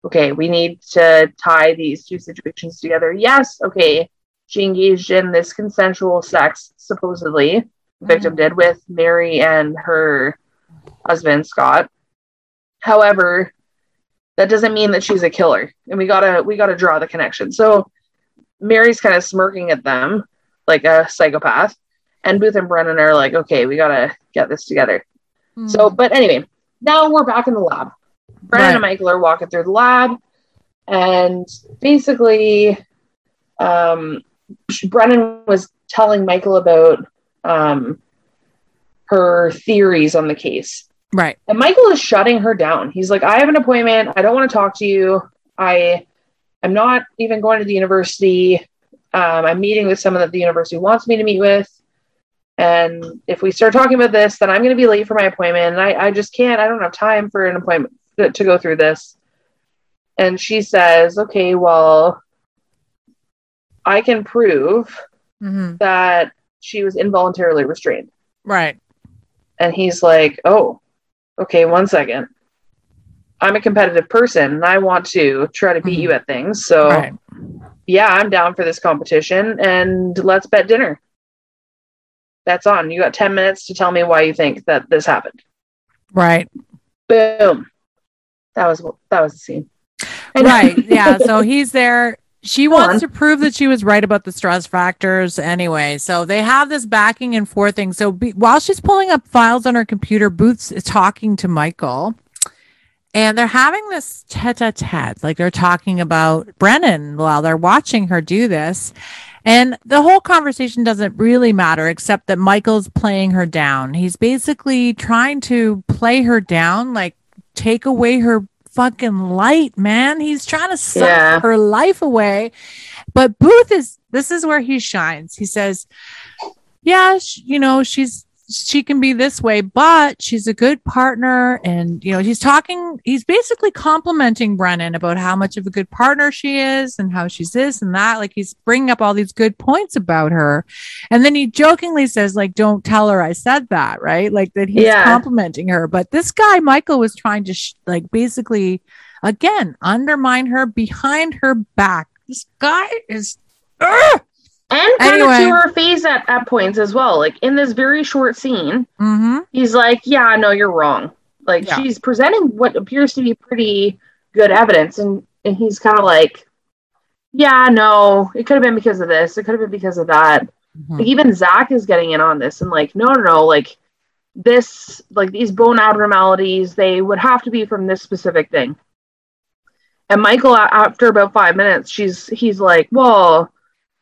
okay, we need to tie these two situations together. Yes, okay, she engaged in this consensual sex, supposedly, the mm-hmm. victim did with Mary and her husband, Scott. However, that doesn't mean that she's a killer. And we gotta we gotta draw the connection. So Mary's kind of smirking at them like a psychopath. And Booth and Brennan are like, okay, we gotta get this together. So, but anyway, now we're back in the lab. Brennan and Michael are walking through the lab, and basically, um, Brennan was telling Michael about um, her theories on the case. Right And Michael is shutting her down. He's like, I have an appointment. I don't want to talk to you. I I'm not even going to the university. Um, I'm meeting with someone that the university wants me to meet with. And if we start talking about this, then I'm going to be late for my appointment. And I, I just can't, I don't have time for an appointment to, to go through this. And she says, okay, well, I can prove Mhm. that she was involuntarily restrained. right And he's like, oh, okay, one second. I'm a competitive person and I want to try to beat Mhm. you at things. So, right yeah, I'm down for this competition and let's bet dinner. That's on. You got 10 minutes to tell me why you think that this happened. right Boom. That was that was the scene. Right yeah so he's there she Go wants on. to prove that she was right about the stress factors anyway. So they have this backing and forth thing. So be, while she's pulling up files on her computer booth's is talking to michael. And they're having this tete-a-tete like they're talking about brennan while they're watching her do this. And the whole conversation doesn't really matter except that michael's playing her down. He's basically trying to play her down like take away her fucking light, man. He's trying to suck Yeah. her life away. But Booth is this is where he shines. He says, "Yeah, sh- you know, she's she can be this way, but she's a good partner." And you know, he's talking. He's basically complimenting Brennan about how much of a good partner she is and how she's this and that. Like he's bringing up all these good points about her, and then he jokingly says, "Like, don't tell her I said that." Right? Like that he's Yeah. complimenting her. But this guy, Michael, was trying to sh- like basically again undermine her behind her back. This guy is. Ugh! And kind Anyway. of to her face at, at points as well. Like in this very short scene, Mhm. he's like, Yeah, no, you're wrong. Like Yeah. she's presenting what appears to be pretty good evidence and and he's kind of like yeah, no, it could have been because of this. It could have been because of that. Mhm. Like even Zach is getting in on this and like, no, no, no, like this, like these bone abnormalities, they would have to be from this specific thing. And Michael, after about five minutes, she's he's like, well,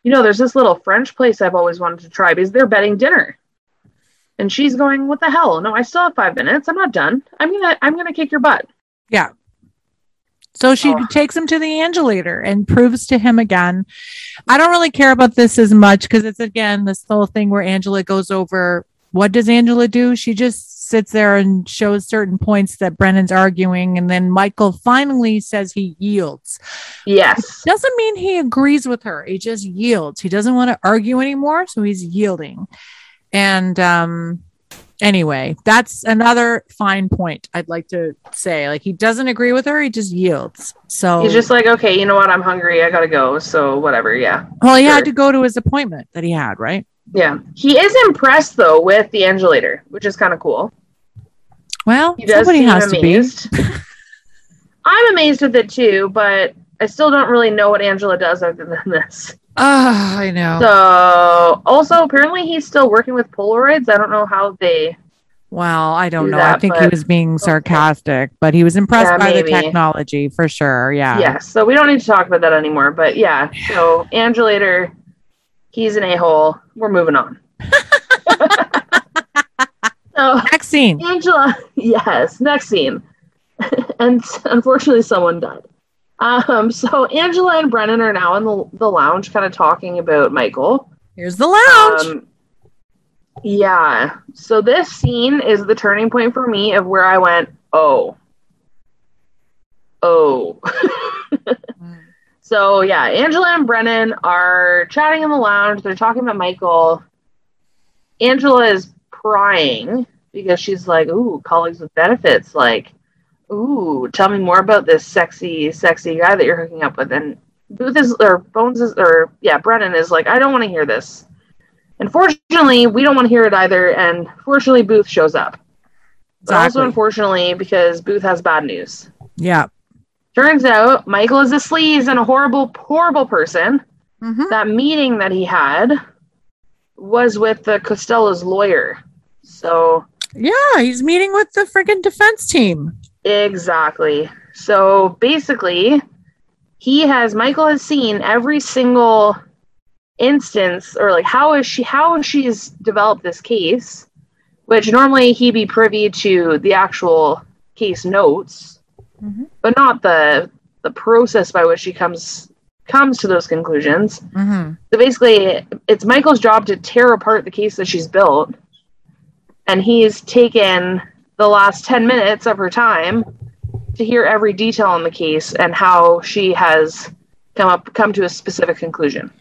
you know, there's this little French place I've always wanted to try because they're betting dinner. And she's going, what the hell? No, I still have five minutes. I'm not done. I'm gonna, I'm gonna kick your butt. Yeah. So she Oh. takes him to the Angelator and proves to him again. I don't really care about this as much because it's again this whole thing where Angela goes over what does Angela do? She just sits there and shows certain points that Brennan's arguing, and then Michael finally says he yields. Yes. Doesn't mean he agrees with her. He just yields. He doesn't want to argue anymore, so he's yielding. And um anyway, that's another fine point I'd like to say. Like he doesn't agree with her, he just yields. So He's just like, okay, you know what? I'm hungry. I gotta go. So whatever. Yeah. well, he sure. had to go to his appointment that he had, right? Yeah. He is impressed though with the Angelator, which is kind of cool. Well, He does somebody has to be. amazed. I'm amazed with it too, but I still don't really know what Angela does other than this. Ah, I know. So also apparently he's still working with Polaroids. I don't know how they well, I don't do know. I that, think he was being sarcastic, but he was impressed Yeah, by maybe. the technology for sure. Yeah. yeah. So we don't need to talk about that anymore. But yeah. So Angelator, he's an a hole. We're moving on. so Next scene. Angela, yes, next scene. and unfortunately, someone died. Um, so Angela and Brennan are now in the, the lounge, kind of talking about Michael. Here's the lounge. Um, yeah. So this scene is the turning point for me of where I went, oh, oh. so yeah, Angela and Brennan are chatting in the lounge. They're talking about Michael. Angela is prying because she's like, ooh, colleagues with benefits. Like, ooh, tell me more about this sexy, sexy guy that you're hooking up with. And Booth is, or Bones is, or yeah, Brennan is like, I don't want to hear this. And fortunately, we don't want to hear it either. And fortunately, Booth shows up. But also, unfortunately, because Booth has bad news. yeah. Turns out Michael is a sleaze and a horrible, horrible person. Mhm. That meeting that he had was with the Costello's lawyer. So, Yeah, he's meeting with the freaking defense team. exactly. So basically, he has, Michael has seen every single instance or like how is she how she's developed this case which normally he'd be privy to the actual case notes Mhm. but not the the process by which she comes comes to those conclusions Mm-hmm. so basically it's michael's job to tear apart the case that she's built and he's taken the last 10 minutes of her time to hear every detail on the case and how she has come up come to a specific conclusion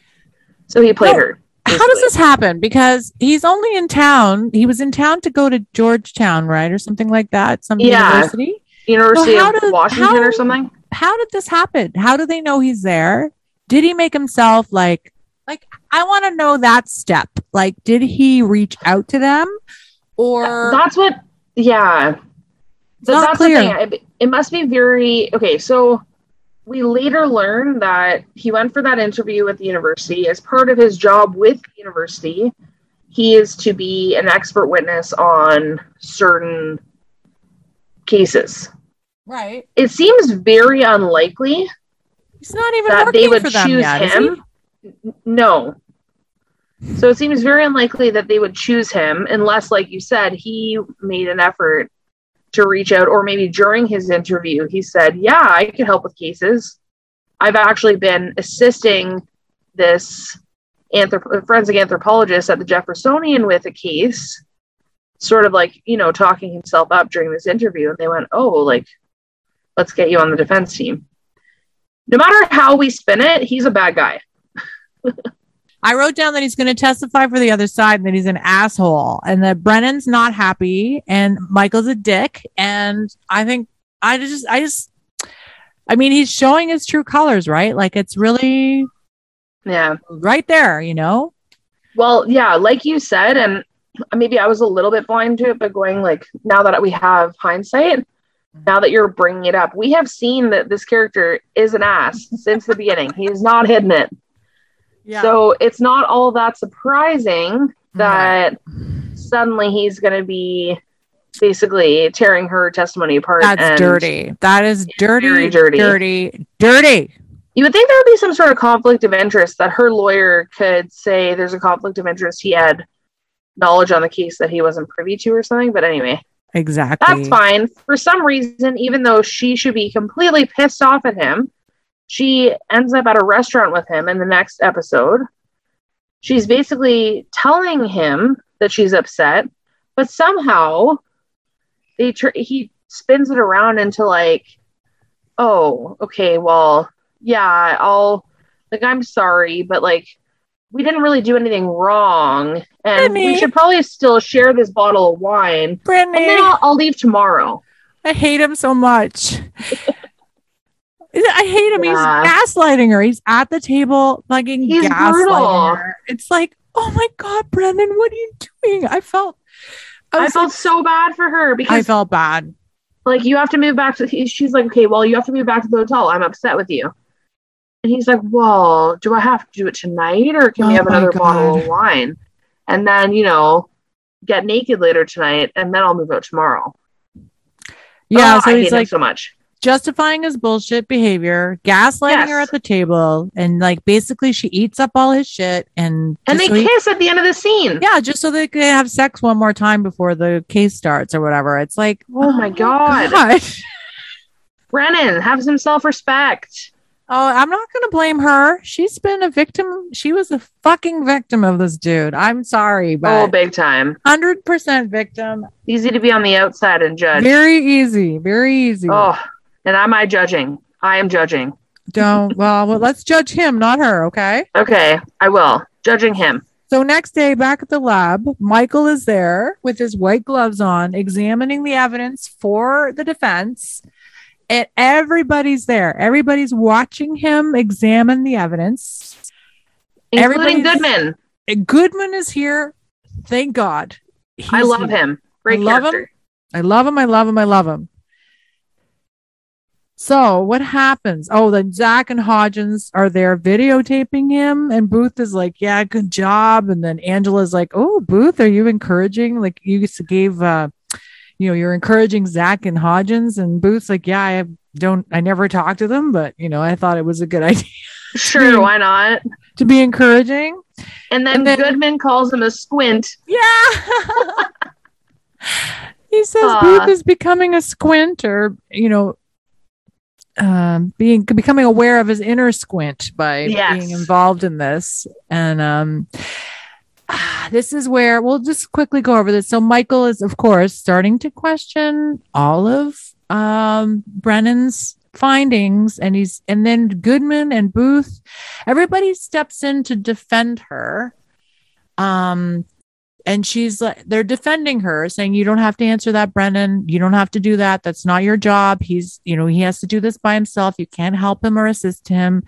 so he played No, her How does this happen? Because he's only in town. He was in town to go to Georgetown, right, or something like that, some Yeah. university. University Well, of did- Washington how- or something. How did this happen? How do they know he's there? Did he make himself like like I want to know that step. Like did he reach out to them or That's what. Yeah, So not that's clear. the thing. It, it must be very okay. So we later learn that he went for that interview at the university as part of his job with the university. He is to be an expert witness on certain cases. Right? It seems very unlikely He's not even that they would choose yet, him. No. So it seems very unlikely that they would choose him unless, like you said, he made an effort to reach out, or maybe during his interview, he said, Yeah, I can help with cases. I've actually been assisting this anthrop- forensic anthropologist at the Jeffersonian with a case, sort of like, you know, talking himself up during this interview. And they went, Oh, like, let's get you on the defense team no matter how we spin it, he's a bad guy. I wrote down that he's going to testify for the other side and that he's an asshole and that Brennan's not happy and Michael's a dick. And I think I just, I just, I mean, he's showing his true colors, right? Like it's really Yeah. right there, you know? Well, yeah, like you said, and maybe I was a little bit blind to it, but going like now that we have hindsight, now that you're bringing it up, we have seen that this character is an ass since the beginning. He's not hidden it. Yeah. So it's not all that surprising that suddenly he's going to be basically tearing her testimony apart. that's dirty. That is dirty, Very dirty. dirty, dirty. You would think there would be some sort of conflict of interest that her lawyer could say there's a conflict of interest. He had knowledge on the case that he wasn't privy to or something. But anyway, Exactly. that's fine. For some reason, even though she should be completely pissed off at him, she ends up at a restaurant with him in the next episode. She's basically telling him that she's upset, but somehow they tr- he spins it around into like, oh, okay, well, yeah, I'll like I'm sorry, but like we didn't really do anything wrong, and we should probably still share this bottle of wine and then I'll, I'll leave tomorrow. I hate him so much. I hate him. Yeah. He's gaslighting her. He's at the table, fucking He's gaslighting brutal. her. It's like, oh my god, Brennan, what are you doing? I felt, I, I, felt like- so bad for her because I felt bad. like, you have to move back to. he- She's like, okay, well, you have to move back to the hotel. I'm upset with you. And he's like, well, do I have to do it tonight or can we Oh have my another bottle of wine? And then, you know, get naked later tonight and then I'll move out tomorrow. Yeah, Oh, so I he's like so much. justifying his bullshit behavior, gaslighting her at the table, and like basically she eats up all his shit and And they so he- kiss at the end of the scene. yeah, just so they can have sex one more time before the case starts or whatever. It's like, Oh my oh God. God. Brennan, have some self respect. Oh, I'm not going to blame her. She's been a victim. She was a fucking victim of this dude. I'm sorry, oh, but Oh, big time. 100% victim. Easy to be on the outside and judge. Very easy. Very easy. Oh, and am I judging? I am judging. Don't. Well, well, let's judge him, not her. Okay. Okay, I will. Judging him. So next day back at the lab, Michael is there with his white gloves on, examining the evidence for the defense. And everybody's there. Everybody's watching him examine the evidence. Including Goodman. Goodman is here. Thank God. I love here. him. Great I love character. him. I love him. I love him. I love him. So what happens? Oh, then Zach and Hodgins are there videotaping him, and Booth is like, "Yeah, good job." And then Angela's like, "Oh, Booth, are you encouraging? Like you gave, uh, you know, you're encouraging Zach and Hodgins." And Booth's like, "Yeah, I don't, I never talked to them, but you know, I thought it was a good idea Sure, why not? to be encouraging." And then, And then- Goodman calls him a squint. Yeah. he says. Booth is becoming a squint or, you know, um, being becoming aware of his inner squint by Yes. being involved in this. And um ah, this is where we'll just quickly go over this. So Michael is, of course, starting to question all of um Brennan's findings and he's and then Goodman and Booth everybody steps in to defend her um and she's like they're defending her saying you don't have to answer that brennan. You don't have to do that. That's not your job. He's you know he has to do this by himself. You can't help him or assist him.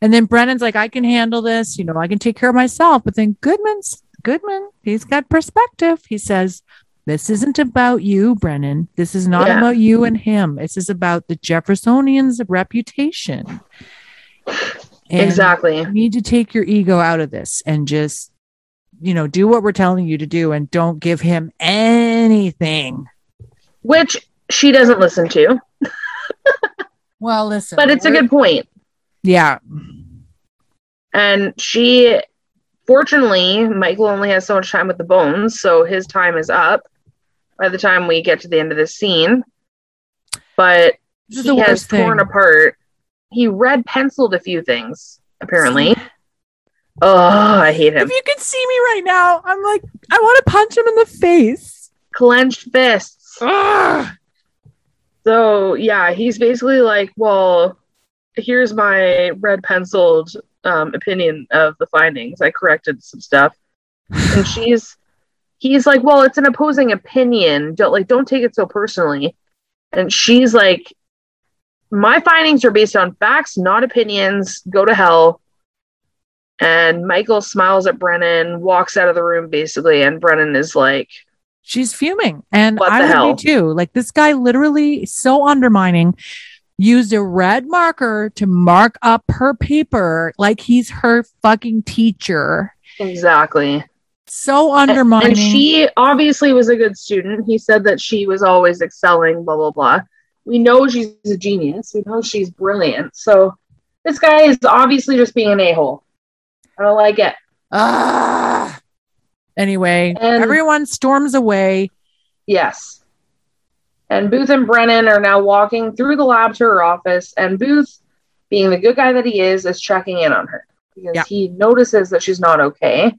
And then brennan's like i can handle this. You know i can take care of myself. But then goodman's goodman he's got perspective. He says this isn't about you brennan. This is not Yeah. about you and him. This is about the jeffersonians reputation. And- exactly. you need to take your ego out of this and just you know do what we're telling you to do and don't give him anything Which she doesn't listen to, well listen but it's a good point. yeah And she, fortunately, Michael only has so much time with the bones, so his time is up by the time we get to the end of this scene. But this is he the has worst thing torn apart. He red penciled a few things, apparently. Oh, I hate him. if you could see me right now i'm like i want to punch him in the face Clenched fists. Ugh. So yeah, he's basically like, well, here's my red penciled um, opinion of the findings. I corrected some stuff, and she's, he's like, well, it's an opposing opinion. Don't like, don't take it so personally. And she's like, my findings are based on facts, not opinions. Go to hell. And Michael smiles at Brennan, walks out of the room basically, and Brennan is like, She's fuming. And I would hell? be too. Like this guy literally so undermining used a red marker to mark up her paper like he's her fucking teacher. Exactly. So undermining. And she obviously was a good student. He said that she was always excelling, blah, blah, blah. We know she's a genius. We know she's brilliant. So this guy is obviously just being an a hole. I don't like it. Ah. Anyway, And- everyone storms away. Yes. And Booth and Brennan are now walking through the lab to her office, and Booth, being the good guy that he is, is checking in on her because Yeah. he notices that she's not okay.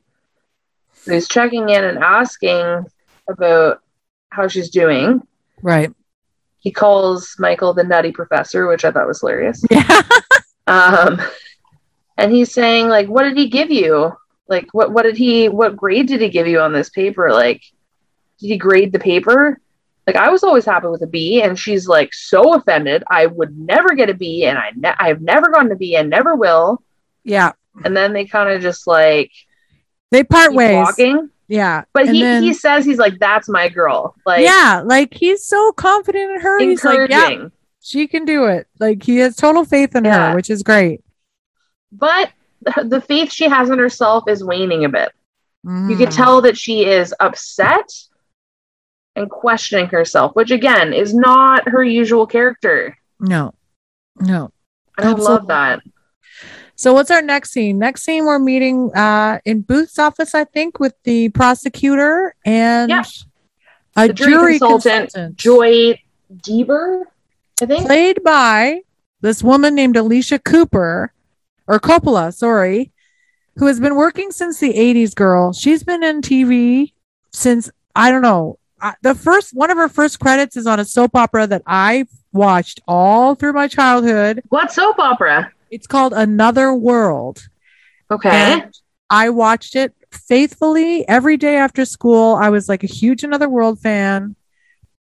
So he's checking in and asking about how she's doing. Right. He calls Michael the nutty professor, which I thought was hilarious. Yeah. Um, and he's saying, like, what did he give you? Like, what what did he? What grade did he give you on this paper? Like, did he grade the paper? Like, I was always happy with a B, and she's like so offended. I would never get a B, and I ne- I've never gotten a B, and never will. Yeah. And then they kind of just like They part ways. walking. Yeah. But he then- he says he's like, that's my girl. Like, yeah, like he's so confident in her. He's like, yeah, she can do it. Like he has total faith in Yeah. her, which is great. But the- faith she has in herself is waning a bit. You Mhm. could tell that she is upset and questioning herself, which again is not her usual character. No, no. I don't Absolutely. love that. So what's our next scene? Next scene, we're meeting uh in Booth's office, I think, with the prosecutor and Yeah. a The jury jury, consultant, consultant, Joy Deber, I think. played by this woman named Alicia Cooper or Coppola, sorry, who has been working since the 80s girl. She's been in TV since I don't know. The first one of her first credits is on a soap opera that I watched all through my childhood. What soap opera? It's called Another World. Okay. And I watched it faithfully every day after school. I was like a huge Another World fan,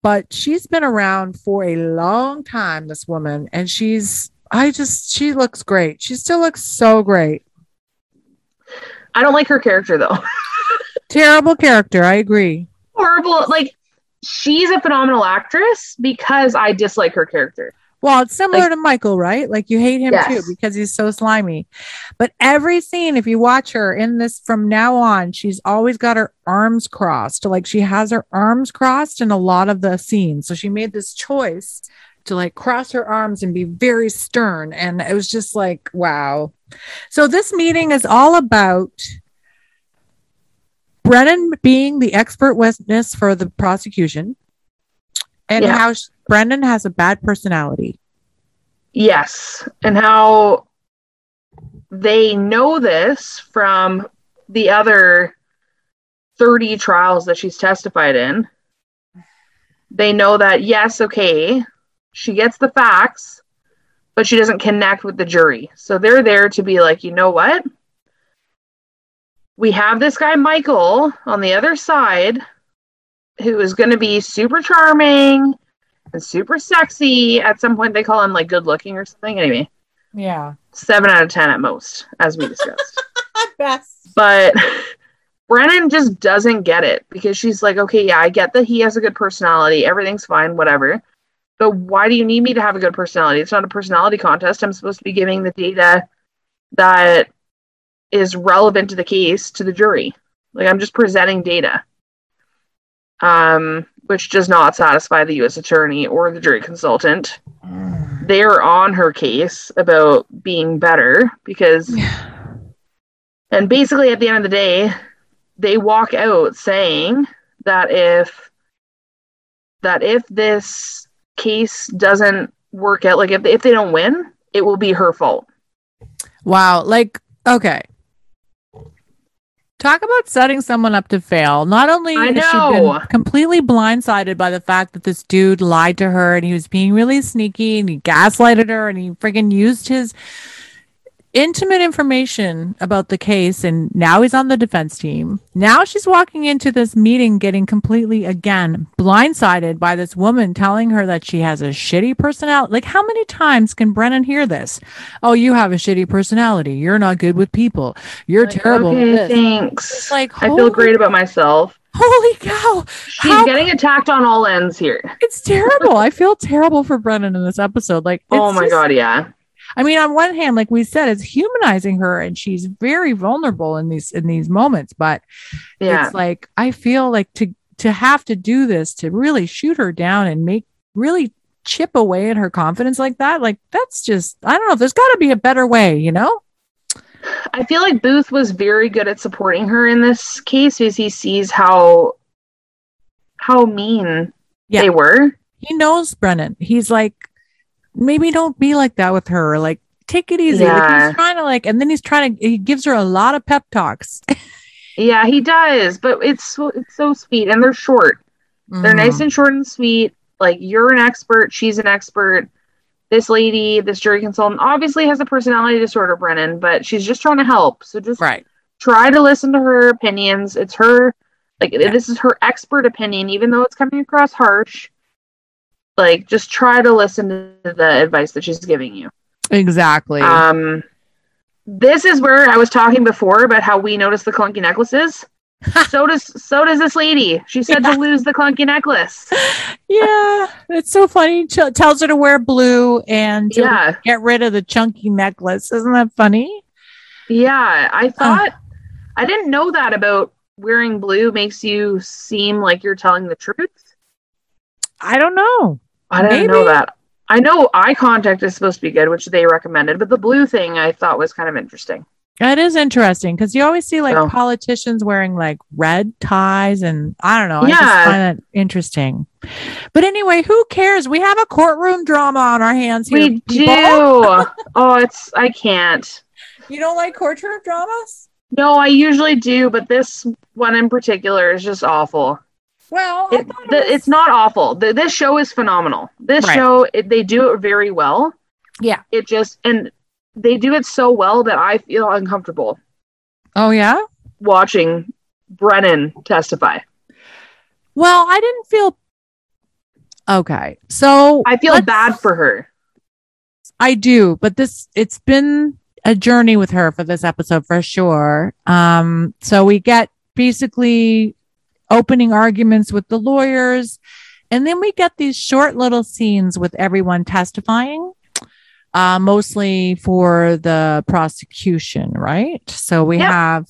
but she's been around for a long time, this woman. And she's, I just, she looks great. She still looks so great. I don't like her character though. Terrible character. I agree. Horrible. Like she's a phenomenal actress because I dislike her character. Well, it's similar Like- to Michael, right? Like you hate him Yes. too because he's so slimy. But every scene, if you watch her in this from now on, she's always got her arms crossed. Like she has her arms crossed in a lot of the scenes. So she made this choice to like cross her arms and be very stern. And it was just like, wow. So this meeting is all about Brennan being the expert witness for the prosecution and Yeah. how Brennan has a bad personality. Yes. And how they know this from the other 30 trials that she's testified in. They know that, yes, okay, she gets the facts, but she doesn't connect with the jury. So they're there to be like, you know what? We have this guy, Michael, on the other side who is going to be super charming and super sexy. At some point, they call him like good looking or something. Anyway, Yeah. seven out of 10 at most, as we discussed. Best. but Brennan just doesn't get it because she's like, okay, yeah, I get that he has a good personality. Everything's fine, whatever. But why do you need me to have a good personality? It's not a personality contest. I'm supposed to be giving the data that is relevant to the case to the jury. Like I'm just presenting data. Um, which does not satisfy the US attorney or the jury consultant. They're on her case about being better because and basically, at the end of the day, they walk out saying that if that if this case doesn't work out, like if if they don't win, it will be her fault. Wow. Like, okay. Talk about setting someone up to fail. Not only I has she know. been completely blindsided by the fact that this dude lied to her and he was being really sneaky and he gaslighted her and he friggin' used his intimate information about the case and now he's on the defense team. Now she's walking into this meeting getting completely again blindsided by this woman telling her that she has a shitty personality. Like how many times can Brennan hear this? Oh, you have a shitty personality. You're not good with people. You're Like, terrible. Okay, thanks. It's like I feel great about myself. Holy cow. She's How- getting attacked on all ends here. It's terrible. I feel terrible for Brennan in this episode. Like, oh my just- god, yeah. I mean, on one hand, like we said, it's humanizing her, and she's very vulnerable in these in these moments. But Yeah. it's like I feel like to to have to do this to really shoot her down and make really chip away at her confidence like that. Like that's just I don't know. There's got to be a better way, you know? I feel like Booth was very good at supporting her in this case because he sees how how mean Yeah. they were. He knows Brennan. He's like, maybe don't be like that with her. Like, take it easy. Like, Yeah. he's trying to like, and then he's trying to. He gives her a lot of pep talks. Yeah, he does, but it's so it's so sweet and they're short. They're Mm. nice and short and sweet. Like you're an expert, she's an expert. This lady, this jury consultant, obviously has a personality disorder, Brennan, but she's just trying to help. So just right. try to listen to her opinions. It's her, like Yeah. this is her expert opinion, even though it's coming across harsh. Like just try to listen to the advice that she's giving you. Exactly. Um, this is where I was talking before about how we notice the clunky necklaces. so does so does this lady. She said Yeah. to lose the clunky necklace. yeah, it's so funny. Ch- tells her to wear blue and Yeah, get rid of the chunky necklace. Isn't that funny? yeah. I thought I didn't know that about wearing blue makes you seem like you're telling the truth. I don't know. I didn't Maybe. know that. I know eye contact is supposed to be good, which they recommended, but the blue thing I thought was kind of interesting. It is interesting because you always see like politicians wearing like red ties, and I don't know. I Yeah. just find that interesting. But anyway, who cares? We have a courtroom drama on our hands here. We do. oh, it's I can't. You don't like courtroom dramas? No, I usually do, but this one in particular is just awful. Well, I It, thought it the, was- it's not awful. The, this show is phenomenal. This Right. show, it, they do it very well. Yeah. It just, and they do it so well that I feel uncomfortable Oh yeah. watching Brennan testify. Well, I didn't feel. Okay, so I feel let's- bad for her. I do, but this it's been a journey with her for this episode for sure. Um, so we get basically opening arguments with the lawyers, and then we get these short little scenes with everyone testifying. Uh, mostly for the prosecution, right? So we have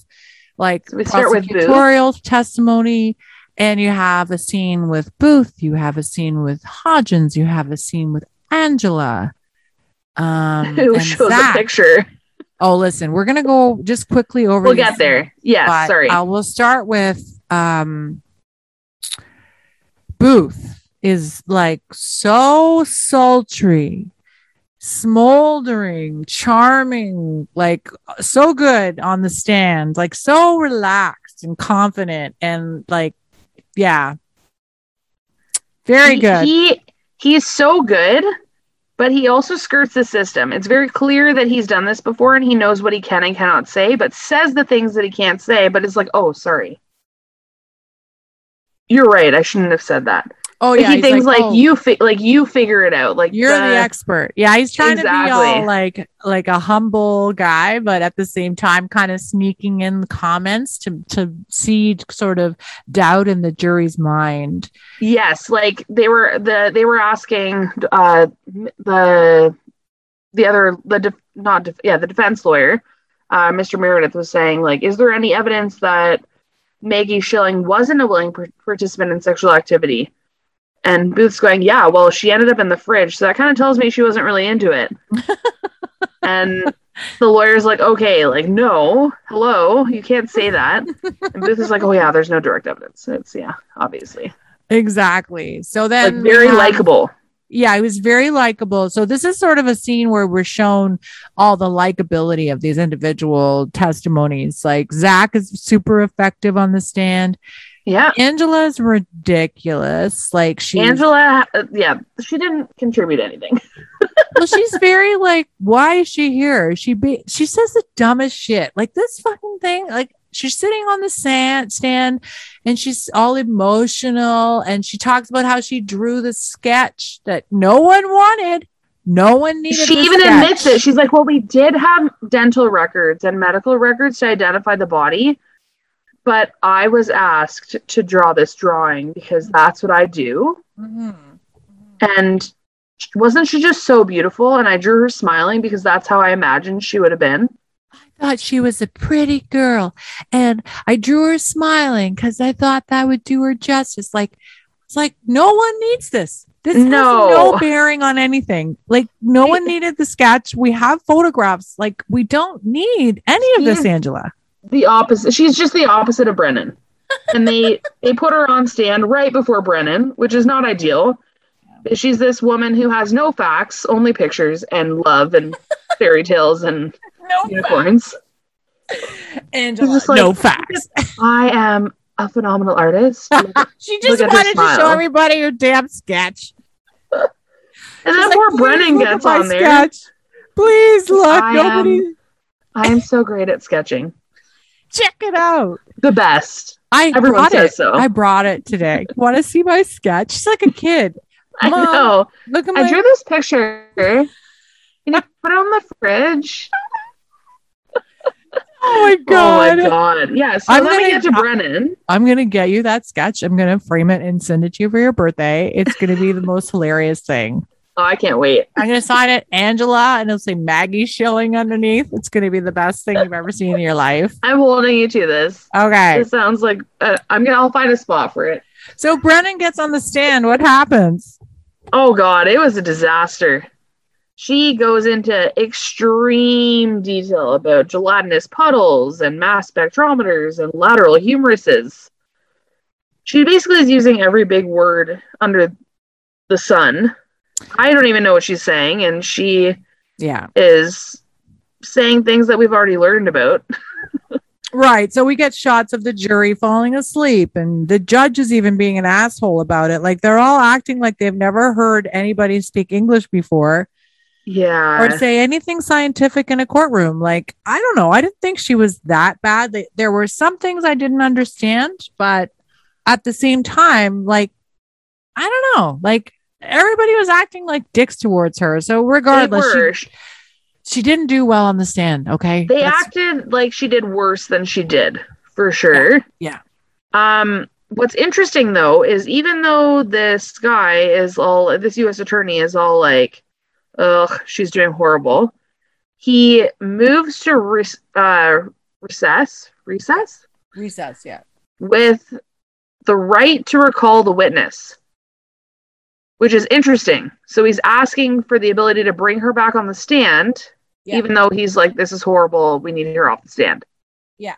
like So we start with Booth. prosecutorial testimony, and you have a scene with Booth, you have a scene with Hodgins, you have a scene with Angela. Um, Who shows Zach. a picture? Oh, listen, we're gonna go just quickly over. We'll get there. Yeah, sorry. I will start with um Booth is like so sultry, smoldering, charming, like so good on the stand, like so relaxed and confident and like yeah. Very He- good. He he's so good, but he also skirts the system. It's very clear that he's done this before and he knows what he can and cannot say, but says the things that he can't say, but it's like, oh, sorry. You're right. I shouldn't have said that. oh yeah. he thinks like, oh. you fi- like you figure it out. Like You're the, expert. Yeah, he's trying to be all like like a humble guy, but at the same time, kind of sneaking in the comments to to seed sort of doubt in the jury's mind. Yes, like they were the they were asking uh the the other the def- not def- yeah the defense lawyer, uh, Mr. Meredith was saying like, is there any evidence that Maggie Schilling wasn't a willing par- participant in sexual activity? And Booth's going, yeah, well, she ended up in the fridge, so that kind of tells me she wasn't really into it. and the lawyer's like, okay, like no, hello, you can't say that. And Booth is like, oh yeah, there's no direct evidence. It's yeah, obviously Exactly. So then we very have- likable. Yeah, he was very likable. So this is sort of a scene where we're shown all the likability of these individual testimonies. Like Zach is super effective on the stand. Yeah, Angela's ridiculous. Like she Angela. uh, yeah, she didn't contribute anything. well, she's very like, why is she here? She be she says the dumbest shit. Like this fucking thing. Like she's sitting on the sand stand and she's all emotional and she talks about how she drew the sketch that no one wanted. No one needed. She even sketch. admits it. She's like, "Well, we did have dental records and medical records to identify the body, but I was asked to draw this drawing because that's what I do. Mm-hmm. And wasn't she just so beautiful? And I drew her smiling because that's how I imagined she would have been. Thought she was a pretty girl and I drew her smiling because I thought that would do her justice. Like, it's like no one needs this. This has No. no bearing on anything. Like, no one needed the sketch. We have photographs. Like, we don't need any of this, Angela. The opposite. She's just the opposite of Brennan. And they they put her on stand right before Brennan, which is not ideal. She's this woman who has no facts, only pictures and love and fairy tales and No unicorns. Just like- no facts. I am a phenomenal artist. She just Look at her wanted to show everybody her damn sketch. then She's like, poor "Please Brennan gets my on there. sketch. Please look. I Nobody I am so great at sketching. check it out. The best. I Everyone brought says it. so. I brought it today. Want to see my sketch? She's like a kid. I know. Look at my. I drew this picture. Can you put it on the fridge? oh my god! Oh my god. Yeah, so I'm gonna- get to Brennan. I'm gonna get you that sketch. I'm gonna frame it and send it to you for your birthday. It's gonna be the most hilarious thing. Oh, I can't wait. I'm gonna sign it Angela, and it'll say Maggie Schilling underneath. It's gonna be the best thing you've ever seen in your life. I'm holding you to this. Okay. It sounds like uh, I'm gonna. I'll find a spot for it. So Brennan gets on the stand. What happens? Oh god, it was a disaster. She goes into extreme detail about gelatinous puddles and mass spectrometers and lateral humeruses. She basically is using every big word under the sun. I don't even know what she's saying, and she Yeah. is saying things that we've already learned about. Right. So we get shots of the jury falling asleep, and the judge is even being an asshole about it. Like they're all acting like they've never heard anybody speak English before Yeah. or say anything scientific in a courtroom. Like, I don't know. I didn't think she was that bad. There were some things I didn't understand, but at the same time, like, I don't know. Like, everybody was acting like dicks towards her. So, regardless, she, she didn't do well on the stand. Okay. they That's- acted like she did worse than she did for sure Yeah. um what's interesting though is even though this guy is all this u.s attorney is all like ugh she's doing horrible he moves to re- uh, recess recess recess. Yeah. with the right to recall the witness which is interesting so he's asking for the ability to bring her back on the stand Yeah. even though he's like this is horrible we need her off the stand Yeah.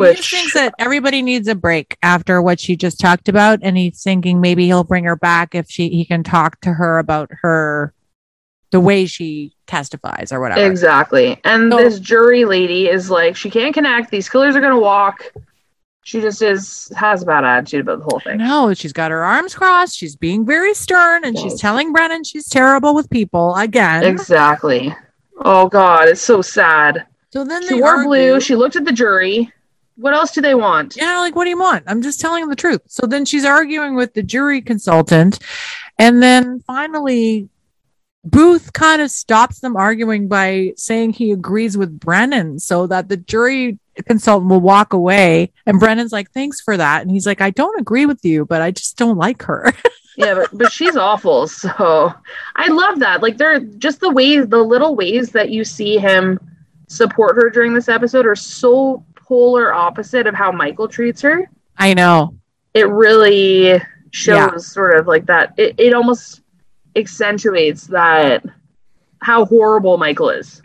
Which he just thinks that everybody needs a break after what she just talked about, and he's thinking maybe he'll bring her back if she he can talk to her about her the way she testifies or whatever. exactly. And So- this jury lady is like she can't connect. These killers are gonna walk. She just is has a bad attitude about the whole thing. No, she's got her arms crossed. She's being very stern, and she's telling Brennan she's terrible with people again. exactly. Oh god it's so sad. So then she they wore argue. blue she looked at the jury what else do they want Yeah, like what do you want? I'm just telling the truth. So then she's arguing with the jury consultant, and then finally, Booth kind of stops them arguing by saying he agrees with Brennan, so that the jury consultant will walk away. And Brennan's like, "Thanks for that," and he's like, "I don't agree with you, but I just don't like her." yeah but, but she's awful so i love that like they're just the ways the little ways that you see him support her during this episode are so polar opposite of how michael treats her I know. it really shows Yeah. sort of like that it, it almost accentuates that how horrible michael is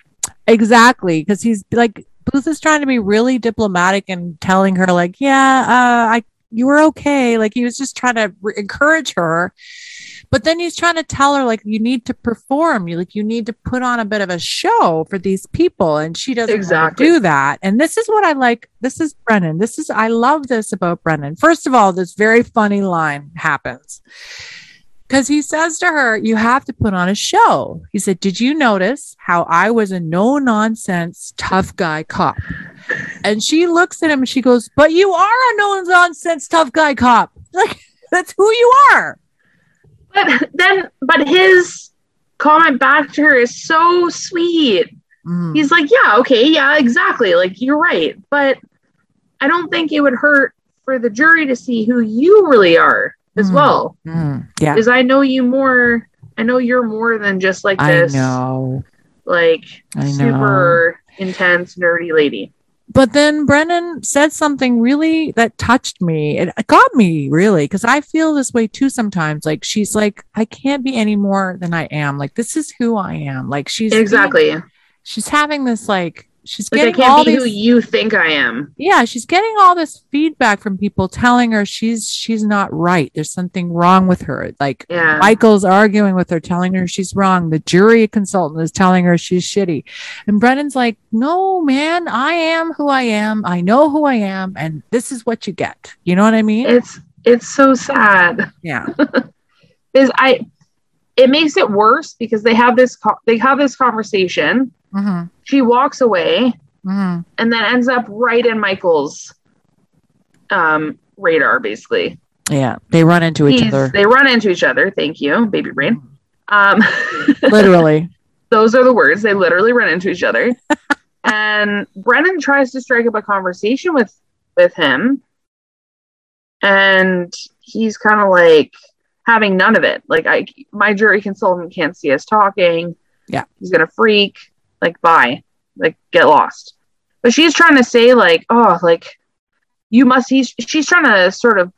Exactly, because he's like Booth is trying to be really diplomatic and telling her like, "Yeah, uh, I you were okay." Like he was just trying to re- encourage her, but then he's trying to tell her like, "You need to perform. You like you need to put on a bit of a show for these people," and she doesn't Exactly. do that. And this is what I like. This is Brennan. This is I love this about Brennan. First of all, this very funny line happens because he says to her, You have to put on a show. He said, Did you notice how I was a no nonsense tough guy cop? And she looks at him and she goes, But you are a no nonsense tough guy cop. Like, that's who you are. But then but his comment back to her is so sweet Mm. he's like yeah okay yeah exactly like you're right but I don't think it would hurt for the jury to see who you really are as Mhm. well. Mm, yeah. Because I know you more. I know you're more than just like this. I know. like I know. super intense nerdy lady. But then Brennan said something really that touched me. It got me really because I feel this way too sometimes. Like she's like, I can't be any more than I am. Like this is who I am. Like she's being- Exactly. she's having this like she's Like I getting all these who you think I am. yeah she's getting all this feedback from people telling her she's she's not right. There's something wrong with her. Like Yeah. michael's arguing with her telling her she's wrong. The jury consultant is telling her she's shitty. And brennan's like no man i am who i am. I know who i am and this is what you get. You know what i mean? It's it's so sad. yeah. Is I it makes it worse because they have this co- they have this conversation. hmm She walks away hmm and then ends up right in Michael's um radar basically. yeah they run into each He's- other They run into each other. Thank you, baby brain. Um literally those are the words. They literally run into each other. and Brennan tries to strike up a conversation with with him. And he's kind of like having none of it. Like I my jury consultant can't see us talking. Yeah. He's gonna freak. Like bye. Like get lost. But she's trying to say, like, oh, like you must he's she's trying to sort of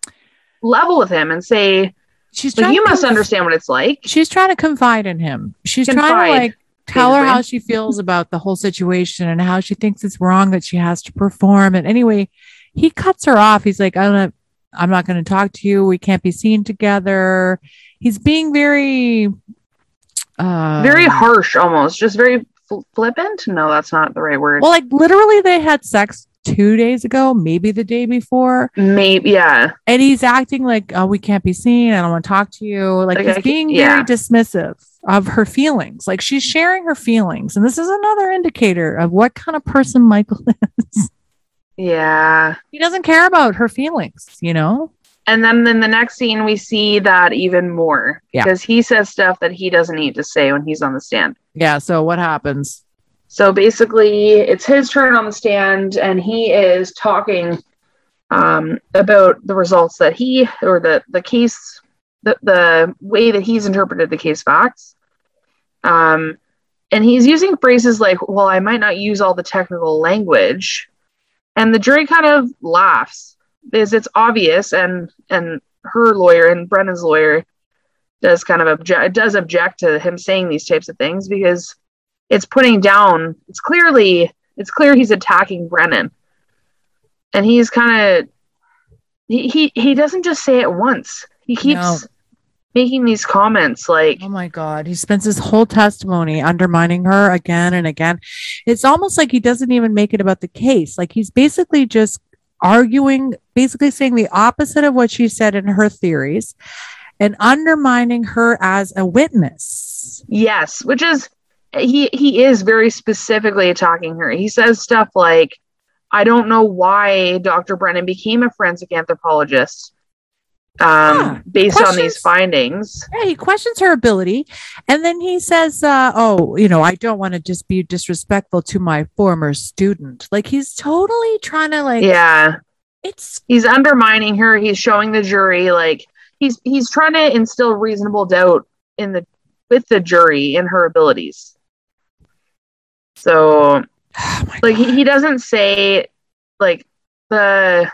level with him and say, she's like, you must conf- understand what it's like. she's trying to confide in him. She's trying to like tell her how she feels about the whole situation and how she thinks it's wrong that she has to perform. And anyway, he cuts her off. He's like, I'm not, I'm not going to talk to you. We can't be seen together. He's being very, uh, very harsh almost just very fl- flippant no that's not the right word Well, like literally, they had sex two days ago, maybe the day before, maybe yeah and he's acting like, "Oh, we can't be seen. I don't want to talk to you." Like Like, he's being yeah. very dismissive of her feelings. Like she's sharing her feelings, and this is another indicator of what kind of person Michael is. Yeah he doesn't care about her feelings, you know. and then in the next scene we see that even more Yeah. because he says stuff that he doesn't need to say when he's on the stand Yeah. So what happens? so basically it's his turn on the stand and he is talking um, about the results that he or the the case the, the way that he's interpreted the case facts um, and he's using phrases like well i might not use all the technical language and the jury kind of laughs because it's obvious and and her lawyer and brennan's lawyer does kind of object does object to him saying these types of things because it's putting down it's clearly it's clear he's attacking brennan and he's kind of he, he he doesn't just say it once he keeps No. Making these comments like Oh my God. He spends his whole testimony undermining her again and again. It's almost like he doesn't even make it about the case. Like he's basically just arguing, basically saying the opposite of what she said in her theories and undermining her as a witness. Yes, which is he he is very specifically attacking her. He says stuff like, "I don't know why Dr. Brennan became a forensic anthropologist um, Yeah, based on these findings." Yeah, he questions her ability. And then he says, uh, Oh, you know, I don't want to just be disrespectful to my former student. Like he's totally trying to, like, Yeah, it's he's undermining her. He's showing the jury like he's he's trying to instill reasonable doubt in the with the jury in her abilities. So oh like he, he doesn't say like the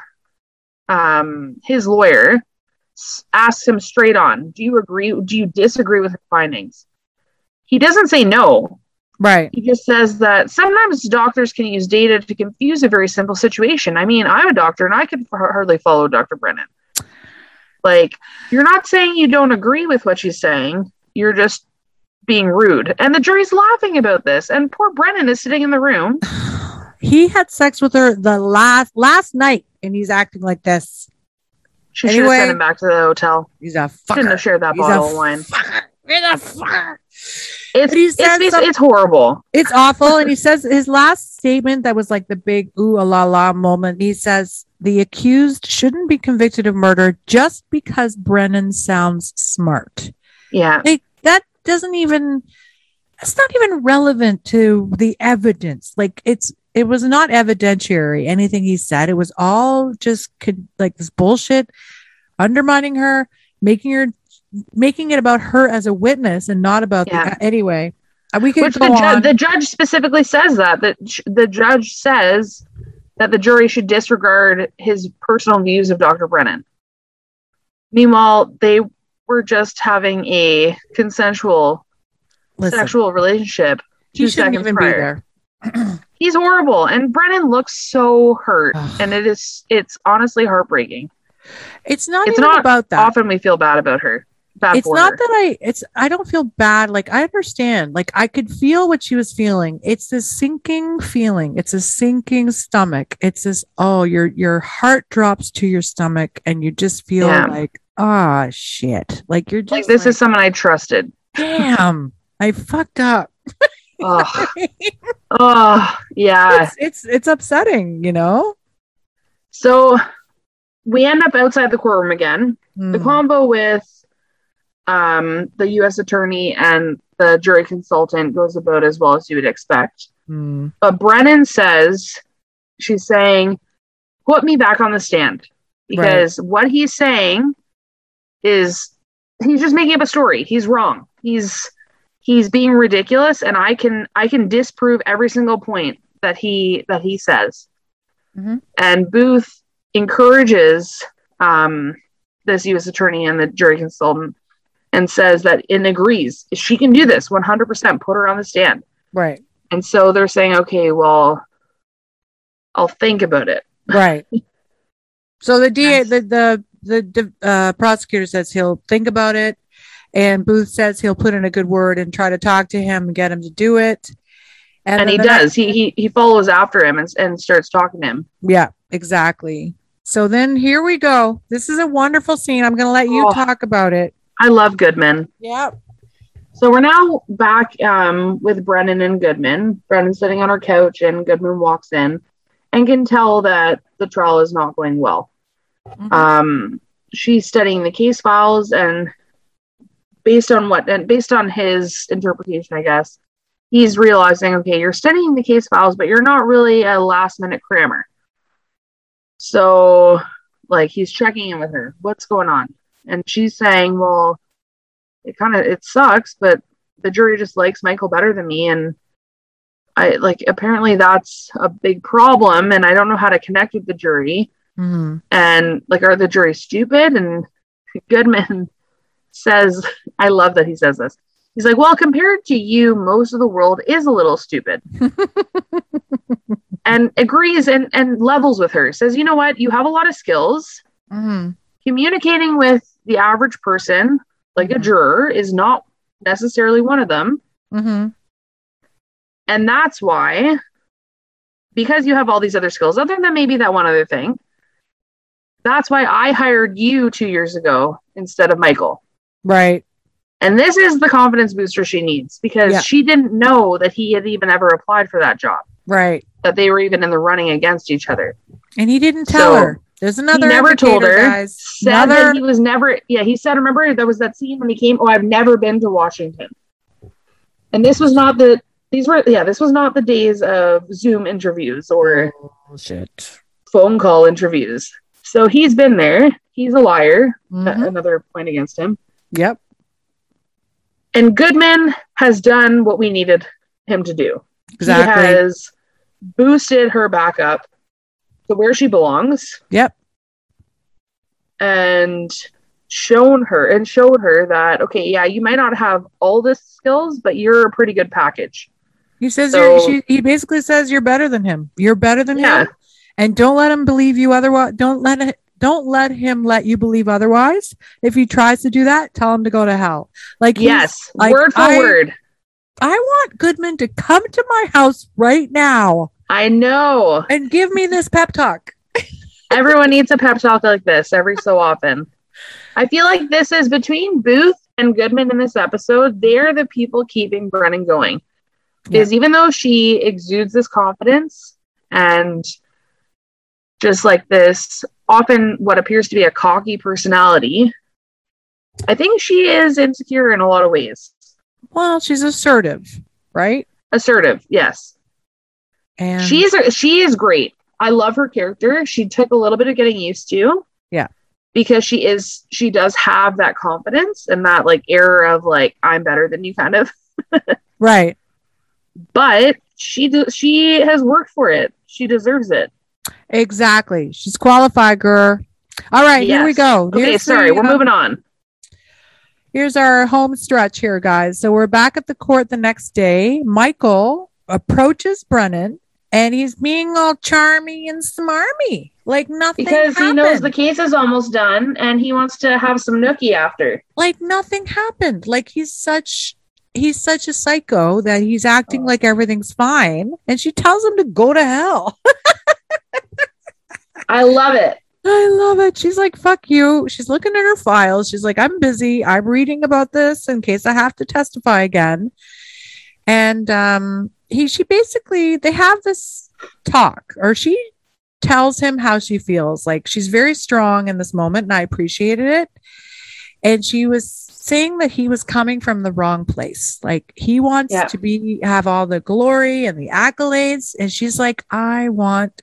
um his lawyer asks him straight on do you agree do you disagree with her findings? He doesn't say no. Right. he just says that sometimes doctors can use data to confuse a very simple situation. I mean i'm a doctor and i could hardly follow dr brennan. Like you're not saying you don't agree with what she's saying. You're just being rude. And the jury's laughing about this. And poor brennan is sitting in the room. He had sex with her the last last night and he's acting like this. She should have sent him back to the hotel. He's a fucker. Shouldn't have shared that He's bottle a of wine. fucker. He's a fucker. It's it's, it's, it's horrible. It's awful. And he says his last statement that was like the big ooh ah, la la moment. He says the accused shouldn't be convicted of murder just because Brennan sounds smart. Yeah. Like that doesn't even it's not even relevant to the evidence. Like it's it was not evidentiary anything he said. It was all just could like this bullshit, undermining her, making her making it about her as a witness and not about Yeah. the anyway. uh, We could Which the, ju- the judge specifically says that that j- the judge says that the jury should disregard his personal views of Dr. Brennan. Meanwhile, they were just having a consensual Listen, sexual relationship. he two shouldn't seconds even prior. be there. He's horrible, and Brennan looks so hurt, and it is it's honestly heartbreaking. It's not It's not about that. Often we feel bad about her. Bad it's not her. that I it's I don't feel bad. Like I understand. Like I could feel what she was feeling. It's this sinking feeling. It's a sinking stomach. It's this oh your your heart drops to your stomach and you just feel Yeah. like ah shit. Like you're just like this like, is someone I trusted. damn. I fucked up. Oh, oh yeah. It's, it's it's upsetting, you know? So we end up outside the courtroom again. The Mm. combo with um, the U.S. attorney and the jury consultant goes about as well as you would expect. Mm. But Brennan says she's saying, "Put me back on the stand," because what he's saying is he's just making up a story. He's wrong. He's he's being ridiculous, and I can I can disprove every single point that he that he says. Mhm. And Booth encourages um, this U.S. attorney and the jury consultant and says that and agrees she can do this 100%. Put her on the stand. Right. And so they're saying, okay, well, I'll think about it. Right. so the DA, Yes. the the the uh, prosecutor says he'll think about it, and Booth says he'll put in a good word and try to talk to him and get him to do it. And, then he does. He, he he follows after him and, and starts talking to him. yeah, exactly. So then here we go. This is a wonderful scene. I'm going to let you Oh. talk about it. I love Goodman. Yep. So we're now back um, with Brennan and Goodman. Brennan's sitting on her couch, and Goodman walks in and can tell that the trial is not going well. Mhm. Um, she's studying the case files, and based on what, and based on his interpretation, I guess, he's realizing, okay, you're studying the case files, but you're not really a last minute crammer. So, like, he's checking in with her. What's going on? And she's saying, well, it kind of it sucks, but the jury just likes Michael better than me, and I like apparently that's a big problem, and I don't know how to connect with the jury Mhm. and like are the jury stupid and goodman says i love that he says this. He's like well compared to you most of the world is a little stupid. And agrees and and levels with her. Says you know what? You have a lot of skills. Mhm. communicating with the average person like a Mhm. juror is not necessarily one of them. Mhm. and that's why because you have all these other skills other than maybe that one other thing that's why i hired you two years ago instead of michael Right. and this is the confidence booster she needs because Yeah. she didn't know that he had even ever applied for that job Right. that they were even in the running against each other And he didn't tell So, her. There's another he never told her guys. said Another- that he was never yeah he said remember there was that scene when he came oh i've never been to washington and this was not the these were yeah this was not the days of zoom interviews or Bullshit. phone call interviews so he's been there he's a liar Mhm. another point against him Yep. and goodman has done what we needed him to do Exactly. he has boosted her back up to where she belongs Yep. and shown her and showed her that okay yeah you might not have all the skills but you're a pretty good package He says So- you're, she, he basically says you're better than him. You're better than Yeah. him. And don't let him believe you otherwise. Don't let it, don't let him let you believe otherwise. If he tries to do that, tell him to go to hell. Like yes like, word for I- word I want Goodman to come to my house right now i know and give me this pep talk. everyone needs a pep talk like this every so often i feel like this is between booth and goodman in this episode they're the people keeping brennan going is even though she exudes this confidence and just like this often what appears to be a cocky personality i think she is insecure in a lot of ways Well, she's assertive, right? assertive yes And She is she is great. I love her character. She took a little bit of getting used to. Yeah. Because she is she does have that confidence and that like air of like I'm better than you kind of. right. But she do, she has worked for it. She deserves it. Exactly. She's qualified, girl. All right, here we Yes. go. Okay, sorry, the, we're moving on. Here's our home stretch here, guys. So we're back at the court the next day. Michael approaches Brennan and he's being all charmy and smarmy. Like nothing Because he knows the case is almost done and he wants to have some nookie after. like nothing happened. Like he's such he's such a psycho that he's acting oh. like everything's fine. And she tells him to go to hell. I love it. I love it. She's like, fuck you. She's looking at her files. She's like, I'm busy. I'm reading about this in case I have to testify again. And um he she basically they have this talk or she tells him how she feels. Like she's very strong in this moment and I appreciated it. And she was saying that he was coming from the wrong place. Like he wants Yeah. to be have all the glory and the accolades and she's like I want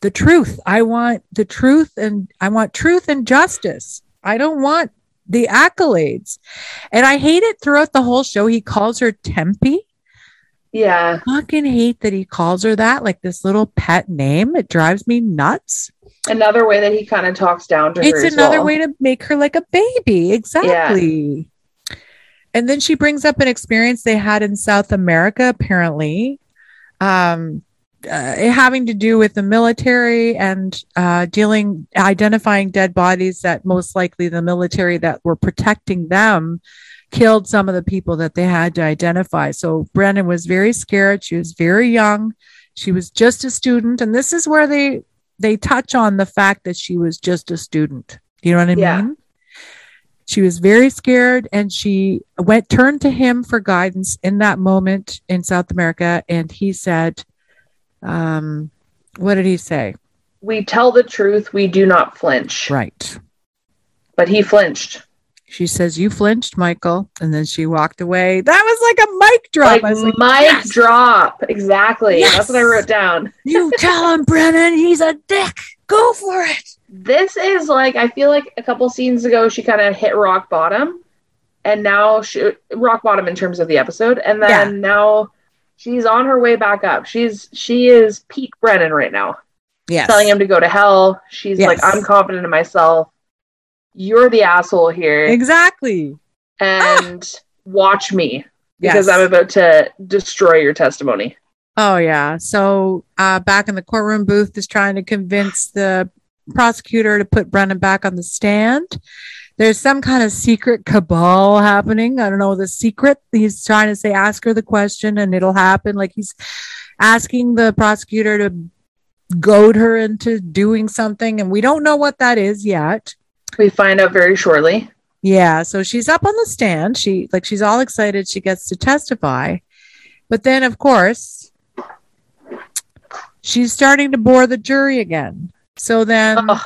the truth. I want the truth and I want truth and justice. I don't want the accolades. And I hate it throughout the whole show. He calls her Tempe. Yeah. Fucking hate that he calls her that, like this little pet name. It drives me nuts. Another way that he kind of talks down to her. It's another well. way to make her like a baby. Exactly. And then she brings up an experience they had in South America, apparently, um, uh, having to do with the military and uh, dealing, identifying dead bodies that most likely the military that were protecting them killed some of the people that they had to identify. So Brennan was very scared. She was very young. She was just a student, and this is where they they touch on the fact that she was just a student. You know what I Yeah. mean? She was very scared and she went turned to him for guidance in that moment in South America and he said um what did he say? We tell the truth, we do not flinch. Right. But he flinched. She says, You flinched, Michael. And then she walked away. That was like a mic drop. Like, like, mic yes. drop. Exactly. Yes. That's what I wrote down. You tell him, Brennan, he's a dick. Go for it. This is like I feel like a couple scenes ago she kind of hit rock bottom, and now she rock bottom in terms of the episode, and then Yeah. now she's on her way back up. She's she is peak Brennan right now, Yes. telling him to go to hell. She's like, I'm confident in myself. You're the asshole here, Exactly. and watch me because Yes. I'm about to destroy your testimony. Oh yeah. So uh, back in the courtroom booth is trying to convince the prosecutor to put Brennan back on the stand. There's some kind of secret cabal happening. I don't know the secret. He's trying to say, ask her the question and it'll happen. Like he's asking the prosecutor to goad her into doing something, and we don't know what that is yet. We find out very shortly. Yeah, so she's up on the stand. She like she's all excited she gets to testify. But then of course she's starting to bore the jury again. So then Ugh,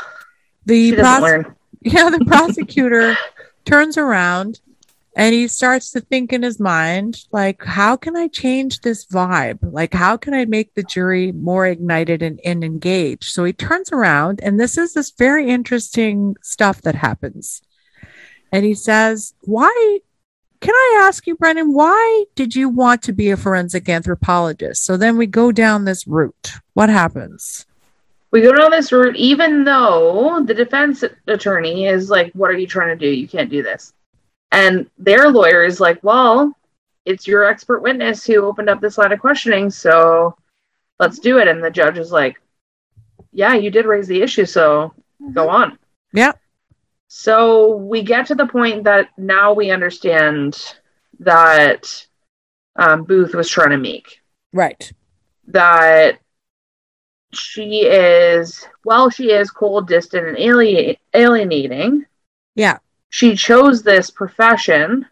the she doesn't pros- learn. yeah, the prosecutor turns around and he starts to think in his mind like how can I change this vibe? Like how can I make the jury more ignited and, and engaged? So he turns around and this is this very interesting stuff that happens and he says, Why can I ask you, Brennan, why did you want to be a forensic anthropologist? So then we go down this route. What happens? We go down this route, even though the defense attorney is like, What are you trying to do? You can't do this. And their lawyer is like, Well, it's your expert witness who opened up this line of questioning, so let's do it. And the judge is like, Yeah, you did raise the issue, so go on. Yeah. So we get to the point that now we understand that um, Booth was trying to make Right. that she is, well, she is cold, distant, and alien, alienating. Yeah. She chose this profession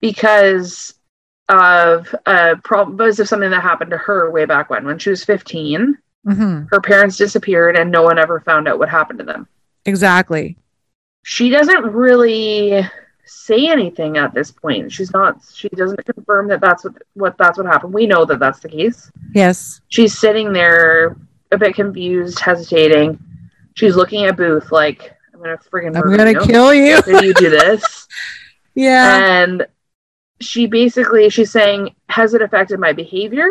because of a problem, because of something that happened to her way back when, when she was 15. hmm Her parents disappeared, and no one ever found out what happened to them. Exactly. she doesn't really say anything at this point. She's not. She doesn't confirm that that's what what that's what happened. We know that that's the case. Yes. She's sitting there, a bit confused, hesitating. She's looking at Booth like, "I'm gonna friggin' I'm gonna you. kill you. Did you do this?" yeah. and she basically she's saying, "Has it affected my behavior?"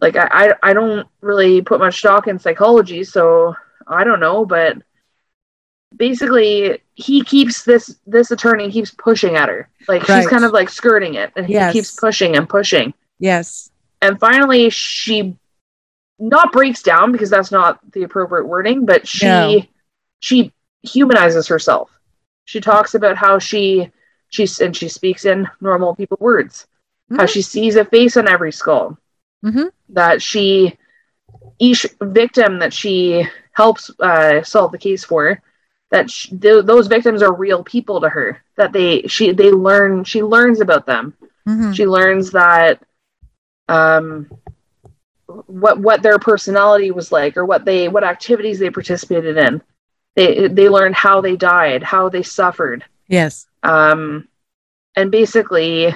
Like I, I, I don't really put much stock in psychology, so I don't know, but basically he keeps this this attorney keeps pushing at her like Right. she's kind of like skirting it and he keeps pushing and pushing yes. and finally she not breaks down because that's not the appropriate wording but she No. she humanizes herself she talks about how she she's and she speaks in normal people words how Mhm. she sees a face on every skull Mhm. that she each victim that she helps uh, solve the case for that sh- th- those victims are real people to her that they she they learn she learns about them Mhm. she learns that um what what their personality was like or what they what activities they participated in they they learned how they died how they suffered Yes. um and basically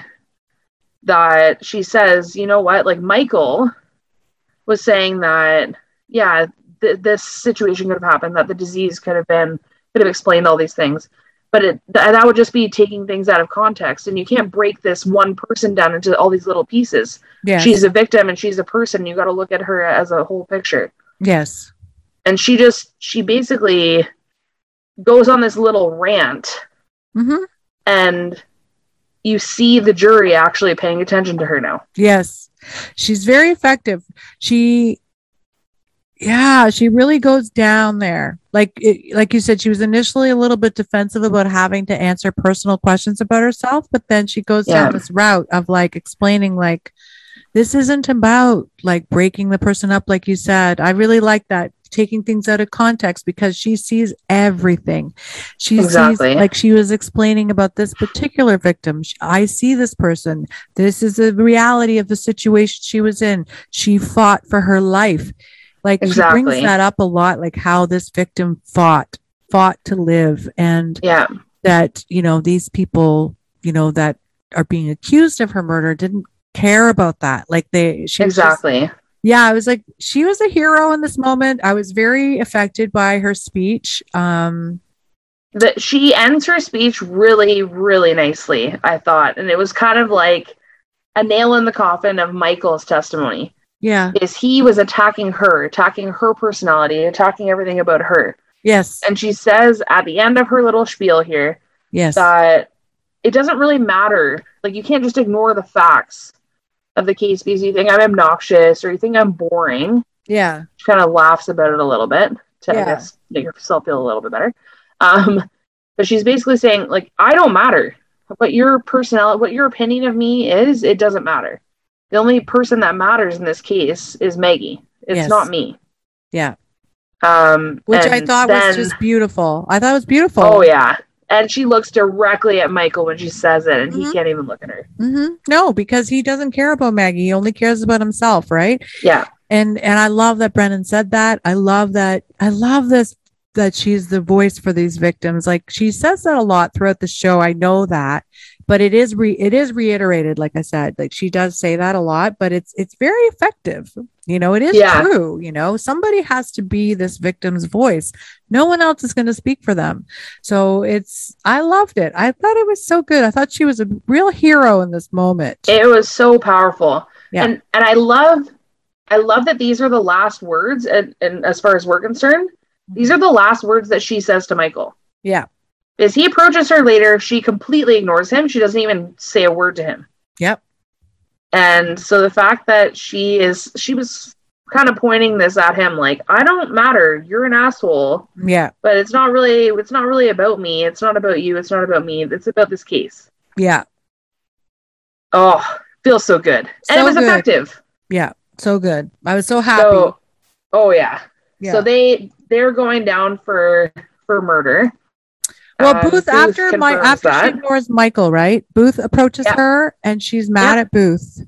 that she says you know what like michael was saying that yeah th- this situation could have happened that the disease could have been could have explained all these things but it th- that would just be taking things out of context and you can't break this one person down into all these little pieces Yes. she's a victim and she's a person you got to look at her as a whole picture yes. and she just she basically goes on this little rant hmm and you see the jury actually paying attention to her now. Yes. She's very effective. She, yeah, she really goes down there. Like, it, like you said, she was initially a little bit defensive about having to answer personal questions about herself, but then she goes Yeah. down this route of like explaining, like, this isn't about like breaking the person up, like you said. I really like that taking things out of context because she sees everything. She Exactly. sees, like she was explaining about this particular victim. I see this person. This is the reality of the situation she was in. She fought for her life. Like she brings that up a lot, like how this victim fought, fought to live, and Yeah, that you know these people, you know, that are being accused of her murder didn't care about that. Like they, she was just- exactly. yeah, I was like, she was a hero in this moment. I was very affected by her speech. Um, That she ends her speech really, really nicely, I thought, and it was kind of like a nail in the coffin of Michael's testimony. Yeah, Is he was attacking her, attacking her personality, attacking everything about her, yes, and she says at the end of her little spiel here yes, that it doesn't really matter. Like you can't just ignore the facts of the case because you think I'm obnoxious or you think I'm boring. yeah, She kind of laughs about it a little bit to I guess make herself feel a little bit better. Um, but she's basically saying like I don't matter. What your personality, what your opinion of me is, it doesn't matter. The only person that matters in this case is Maggie. It's Yes. not me. yeah. Um, Which I thought then- was just beautiful. I thought it was beautiful. Oh yeah, and she looks directly at Michael when she says it, and he Mhm. can't even look at her. hmm No, because he doesn't care about Maggie. He only cares about himself, right? Yeah, And and I love that Brennan said that. I love that. I love this that she's the voice for these victims. Like she says that a lot throughout the show. I know that, but it is re it is reiterated. Like I said, like she does say that a lot, but it's it's very effective. You know, it is Yeah. true. You know, somebody has to be this victim's voice. No one else is going to speak for them. So it's I loved it. I thought it was so good. I thought she was a real hero in this moment. it was so powerful. Yeah. And and I love, I love that these are the last words, and, and as far as we're concerned, these mm-hmm. are the last words that she says to Michael. yeah. As he approaches her later, she completely ignores him. She doesn't even say a word to him. Yep. And so the fact that she is, she was kind of pointing this at him, like, I don't matter. You're an asshole. Yeah. but it's not really it's not really about me it's not about you it's not about me it's about this case Yeah. oh feels so good and it was good. effective Yeah. So good. I was so happy. so oh yeah. Yeah. so they they're going down for for murder Well, Um, Booth, after my after that. she ignores Michael, right? Booth approaches Yeah. her and she's mad Yeah. at Booth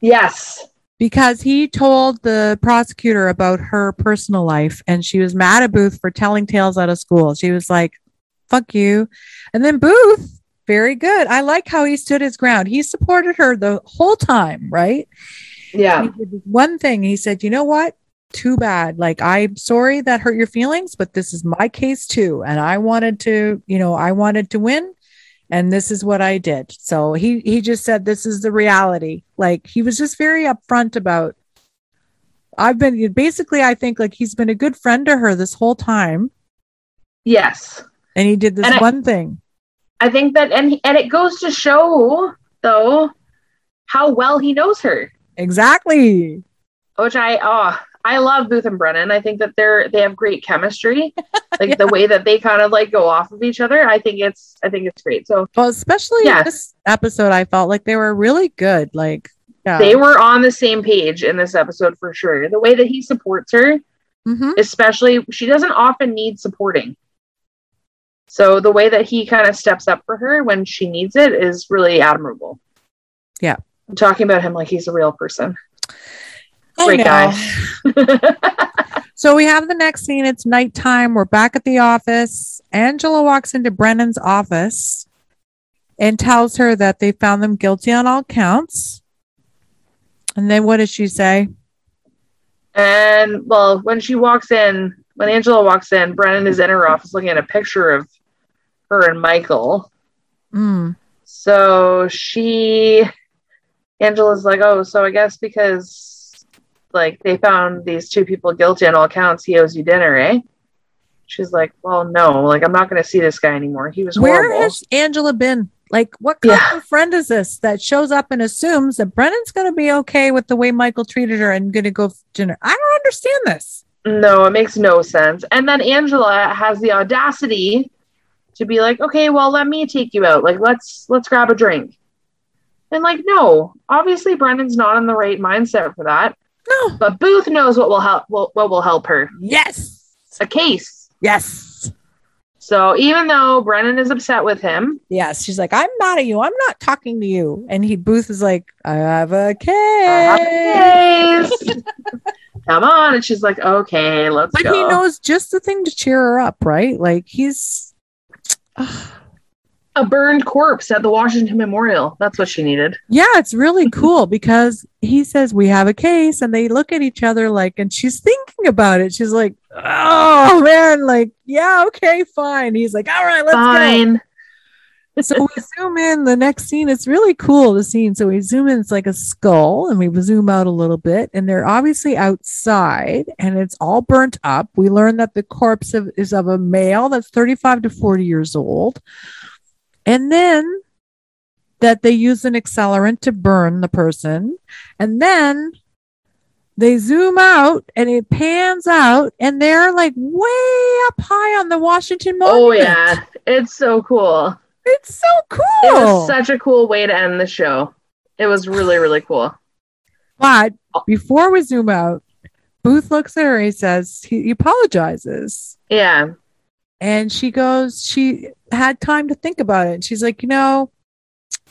yes because he told the prosecutor about her personal life and she was mad at Booth for telling tales out of school. She was like, "Fuck you." And then Booth very good. I like how he stood his ground. He supported her the whole time, right? Yeah. One thing. He said, "You know what? Too bad. Like I'm sorry that hurt your feelings, but this is my case too, and I wanted to, you know, I wanted to win." And this is what I did. So he he just said this is the reality. Like he was just very upfront about I've been basically I think like he's been a good friend to her this whole time Yes. and he did this And I- one thing. I think that, and and it goes to show though how well he knows her, Exactly. which I oh I love Booth and Brennan. I think that they're they have great chemistry, like the way that they kind of like go off of each other. I think it's I think it's great. So Well, especially Yeah. this episode, I felt like they were really good. Like, yeah. they were on the same page in this episode for sure. The way that he supports her, Mhm. especially she doesn't often need supporting. So the way that he kind of steps up for her when she needs it is really admirable. Yeah. I'm talking about him like he's a real person. I Great guy. So we have the next scene. It's nighttime. We're back at the office. Angela walks into Brennan's office and tells her that they found them guilty on all counts. And then what does she say? And well, when she walks in, when Angela walks in, Brennan is in her office looking at a picture of her and Michael. Mm. So she, Angela's like, oh, so I guess because like they found these two people guilty on all counts, he owes you dinner, eh? She's like, well, no, like I'm not going to see this guy anymore. He was Where horrible. has Angela been? Like, what kind Yeah. of friend is this that shows up and assumes that Brennan's going to be okay with the way Michael treated her and going to go dinner? I don't understand this. No, it makes no sense. And then Angela has the audacity to be like, "Okay, well, let me take you out. Like, let's let's grab a drink." And like, no, obviously Brennan's not in the right mindset for that. No. But Booth knows what will help. What, what will help her? Yes. A case. Yes. So even though Brennan is upset with him, Yes. She's like, I'm mad at you. I'm not talking to you. And he Booth is like, I have a case. I have a case. Come on, and she's like, "Okay, let's But go." he knows just the thing to cheer her up, right? Like he's a burned corpse at the Washington Memorial. That's what she needed. yeah, it's really cool because he says we have a case and they look at each other like and she's thinking about it. She's like, Oh man, like, yeah, okay, fine. He's like, All right, let's Fine. go. So we zoom in the next scene. It's really cool the scene. So we zoom in, it's like a skull, and we zoom out a little bit, and they're obviously outside and it's all burnt up. We learn that the corpse of, is of a male that's 35 to 40 years old. And then that they use an accelerant to burn the person. And then they zoom out and it pans out, and they're like way up high on the Washington oh, Monument. Oh yeah, it's so cool. It's so cool. It was such a cool way to end the show. It was really really cool. But before we zoom out, Booth looks at her. He says he, he apologizes, Yeah. And she goes. She had time to think about it. She's like, you know,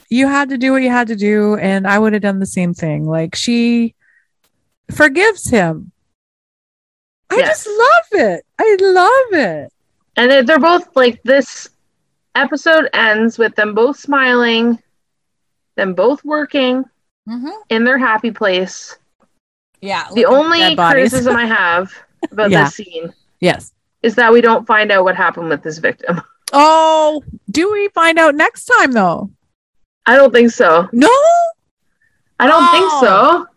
you had to do what you had to do, and I would have done the same thing. Like she forgives him. I Yes. just love it. I love it. And they- they're both like this episode ends with them both smiling, them both working mm-hmm. in their happy place. Yeah. The only criticism I have about Yeah. this scene Yes. Is that we don't find out what happened with this victim. Oh, do we find out next time though? I don't think so. No. I don't think Oh. so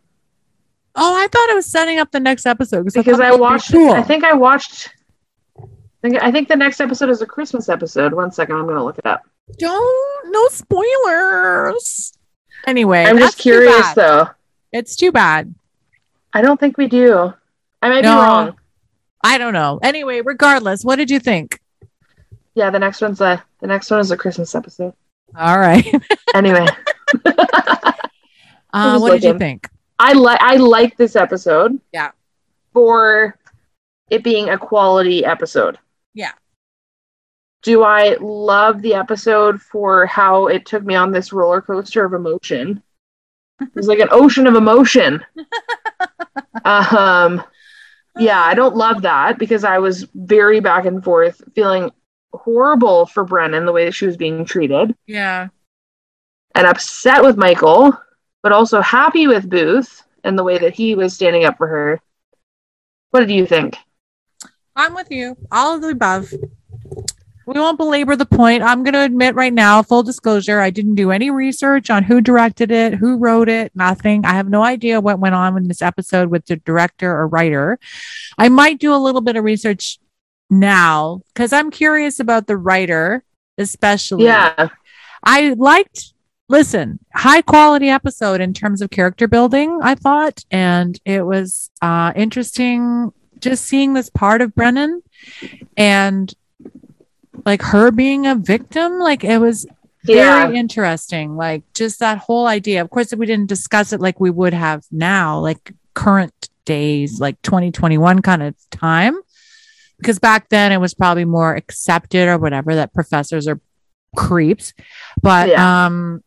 Oh, I thought it was setting up the next episode because I be watched. cool. I think I watched. I think, I think the next episode is a Christmas episode. One second, I'm going to look it up. Don't no spoilers. Anyway, I'm just curious though. It's too bad. I don't think we do. I might No. be wrong. I don't know. Anyway, regardless, what did you think? Yeah, the next one's a the next one is a Christmas episode. All right. Anyway, Uh, what did you think? I like I like this episode. Yeah. For it being a quality episode. Yeah. Do I love the episode for how it took me on this roller coaster of emotion? It was like an ocean of emotion. um yeah, I don't love that because I was very back and forth feeling horrible for Brennan the way that she was being treated Yeah. and upset with Michael, but also happy with Booth and the way that he was standing up for her. What did you think? I'm with you. All of the above. We won't belabor the point. I'm going to admit right now, full disclosure, I didn't do any research on who directed it, who wrote it, nothing. I have no idea what went on in this episode with the director or writer. I might do a little bit of research now because I'm curious about the writer, especially. Yeah. I liked, listen, high quality episode in terms of character building, I thought. And it was uh, interesting just seeing this part of Brennan and like her being a victim. Like it was Yeah. very interesting. Like just that whole idea. Of course, we didn't discuss it like we would have now, like current days, like 2021 kind of time. Because back then it was probably more accepted or whatever that professors are creeps. But um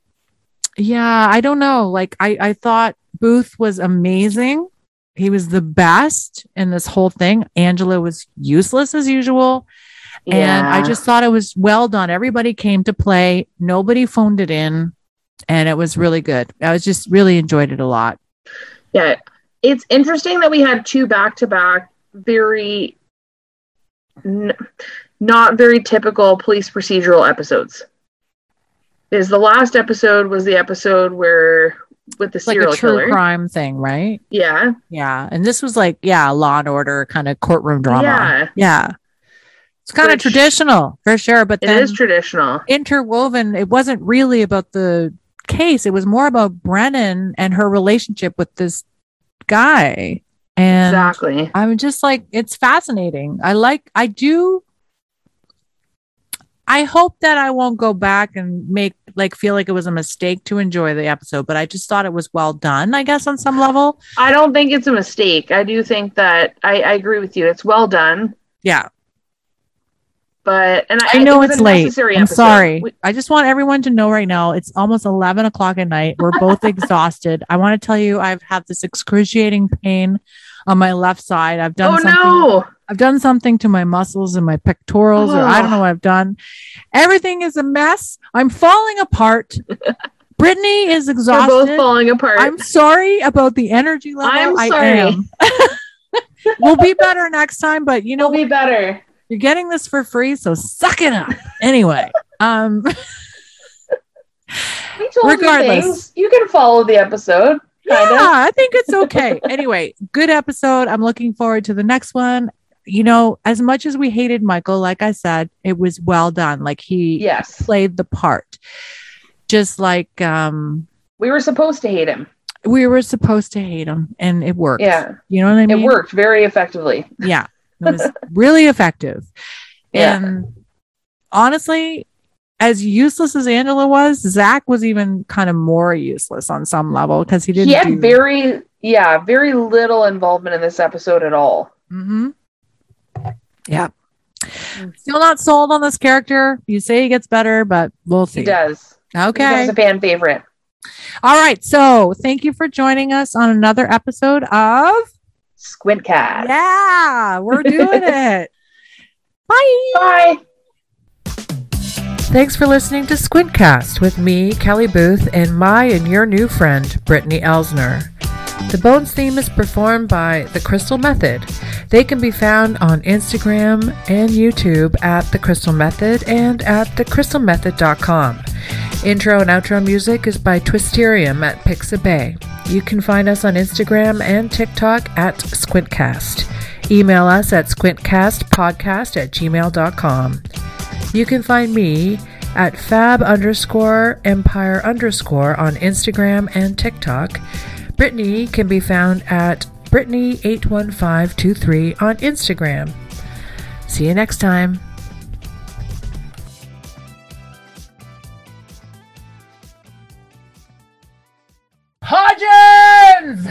yeah, I don't know. Like I, I thought Booth was amazing. He was the best in this whole thing. Angela was useless as usual. And I just thought it was well done. Everybody came to play. Nobody phoned it in. And it was really good. I was just really enjoyed it a lot. Yeah. It's interesting that we had two back to back, very n- not very typical police procedural episodes. Is the last episode was the episode where with the like serial true killer. crime thing, right? Yeah. Yeah. And this was like, yeah, law and order kind of courtroom drama. Yeah. Yeah. It's kind of traditional for sure. But It is traditional. interwoven, it wasn't really about the case. It was more about Brennan and her relationship with this guy. And exactly. I'm just like, it's fascinating. I like, I do. I hope that I won't go back and make like feel like it was a mistake to enjoy the episode, but I just thought it was well done, I guess, on some level. I don't think it's a mistake. I do think that I, I agree with you. It's well done, Yeah. But and I, I know it it's late. I'm episode. sorry. We- I just want everyone to know right now it's almost 11 o'clock at night. We're both exhausted. I want to tell you, I've had this excruciating pain on my left side. I've done oh something. no! I've done something to my muscles and my pectorals, or I don't know oh. what I've done. Everything is a mess. I'm falling apart. Brittany is We're both exhausted. falling apart. I'm sorry about the energy level. I'm I sorry. am. we'll be better next time, but you know, It'll be better. You're getting this for free, so suck it up. Anyway, um, Regardless. you. You can follow the episode. yeah. I think it's okay. anyway, good episode. I'm looking forward to the next one. You know, as much as we hated Michael, like I said, it was well done. Like he Yes. played the part. Just like um We were supposed to hate him. we were supposed to hate him and it worked. Yeah. You know what I mean? It worked very effectively. Yeah. It was really effective. Yeah. And honestly, as useless as Angela was, Zach was even kind of more useless on some level because he didn't He had do very yeah, very little involvement in this episode at all. Mm-hmm. Yeah. Still not sold on this character. You say he gets better, but we'll see. He does. Okay. becomes a fan favorite. All right. So thank you for joining us on another episode of Squintcast. Yeah, we're doing it. Bye. Bye. Thanks for listening to Squintcast with me, Kelly Booth, and my and your new friend, Brittany Elsner. The Bones theme is performed by The Crystal Method. They can be found on Instagram and YouTube at The Crystal Method and at thecrystalmethod.com. Intro and outro music is by Twisterium at Pixabay. You can find us on Instagram and TikTok at Squintcast. Email us at squintcastpodcast at gmail.com. You can find me at fab underscore empire underscore on Instagram and TikTok. Brittany can be found at Brittany81523 on Instagram. See you next time. Hodgins!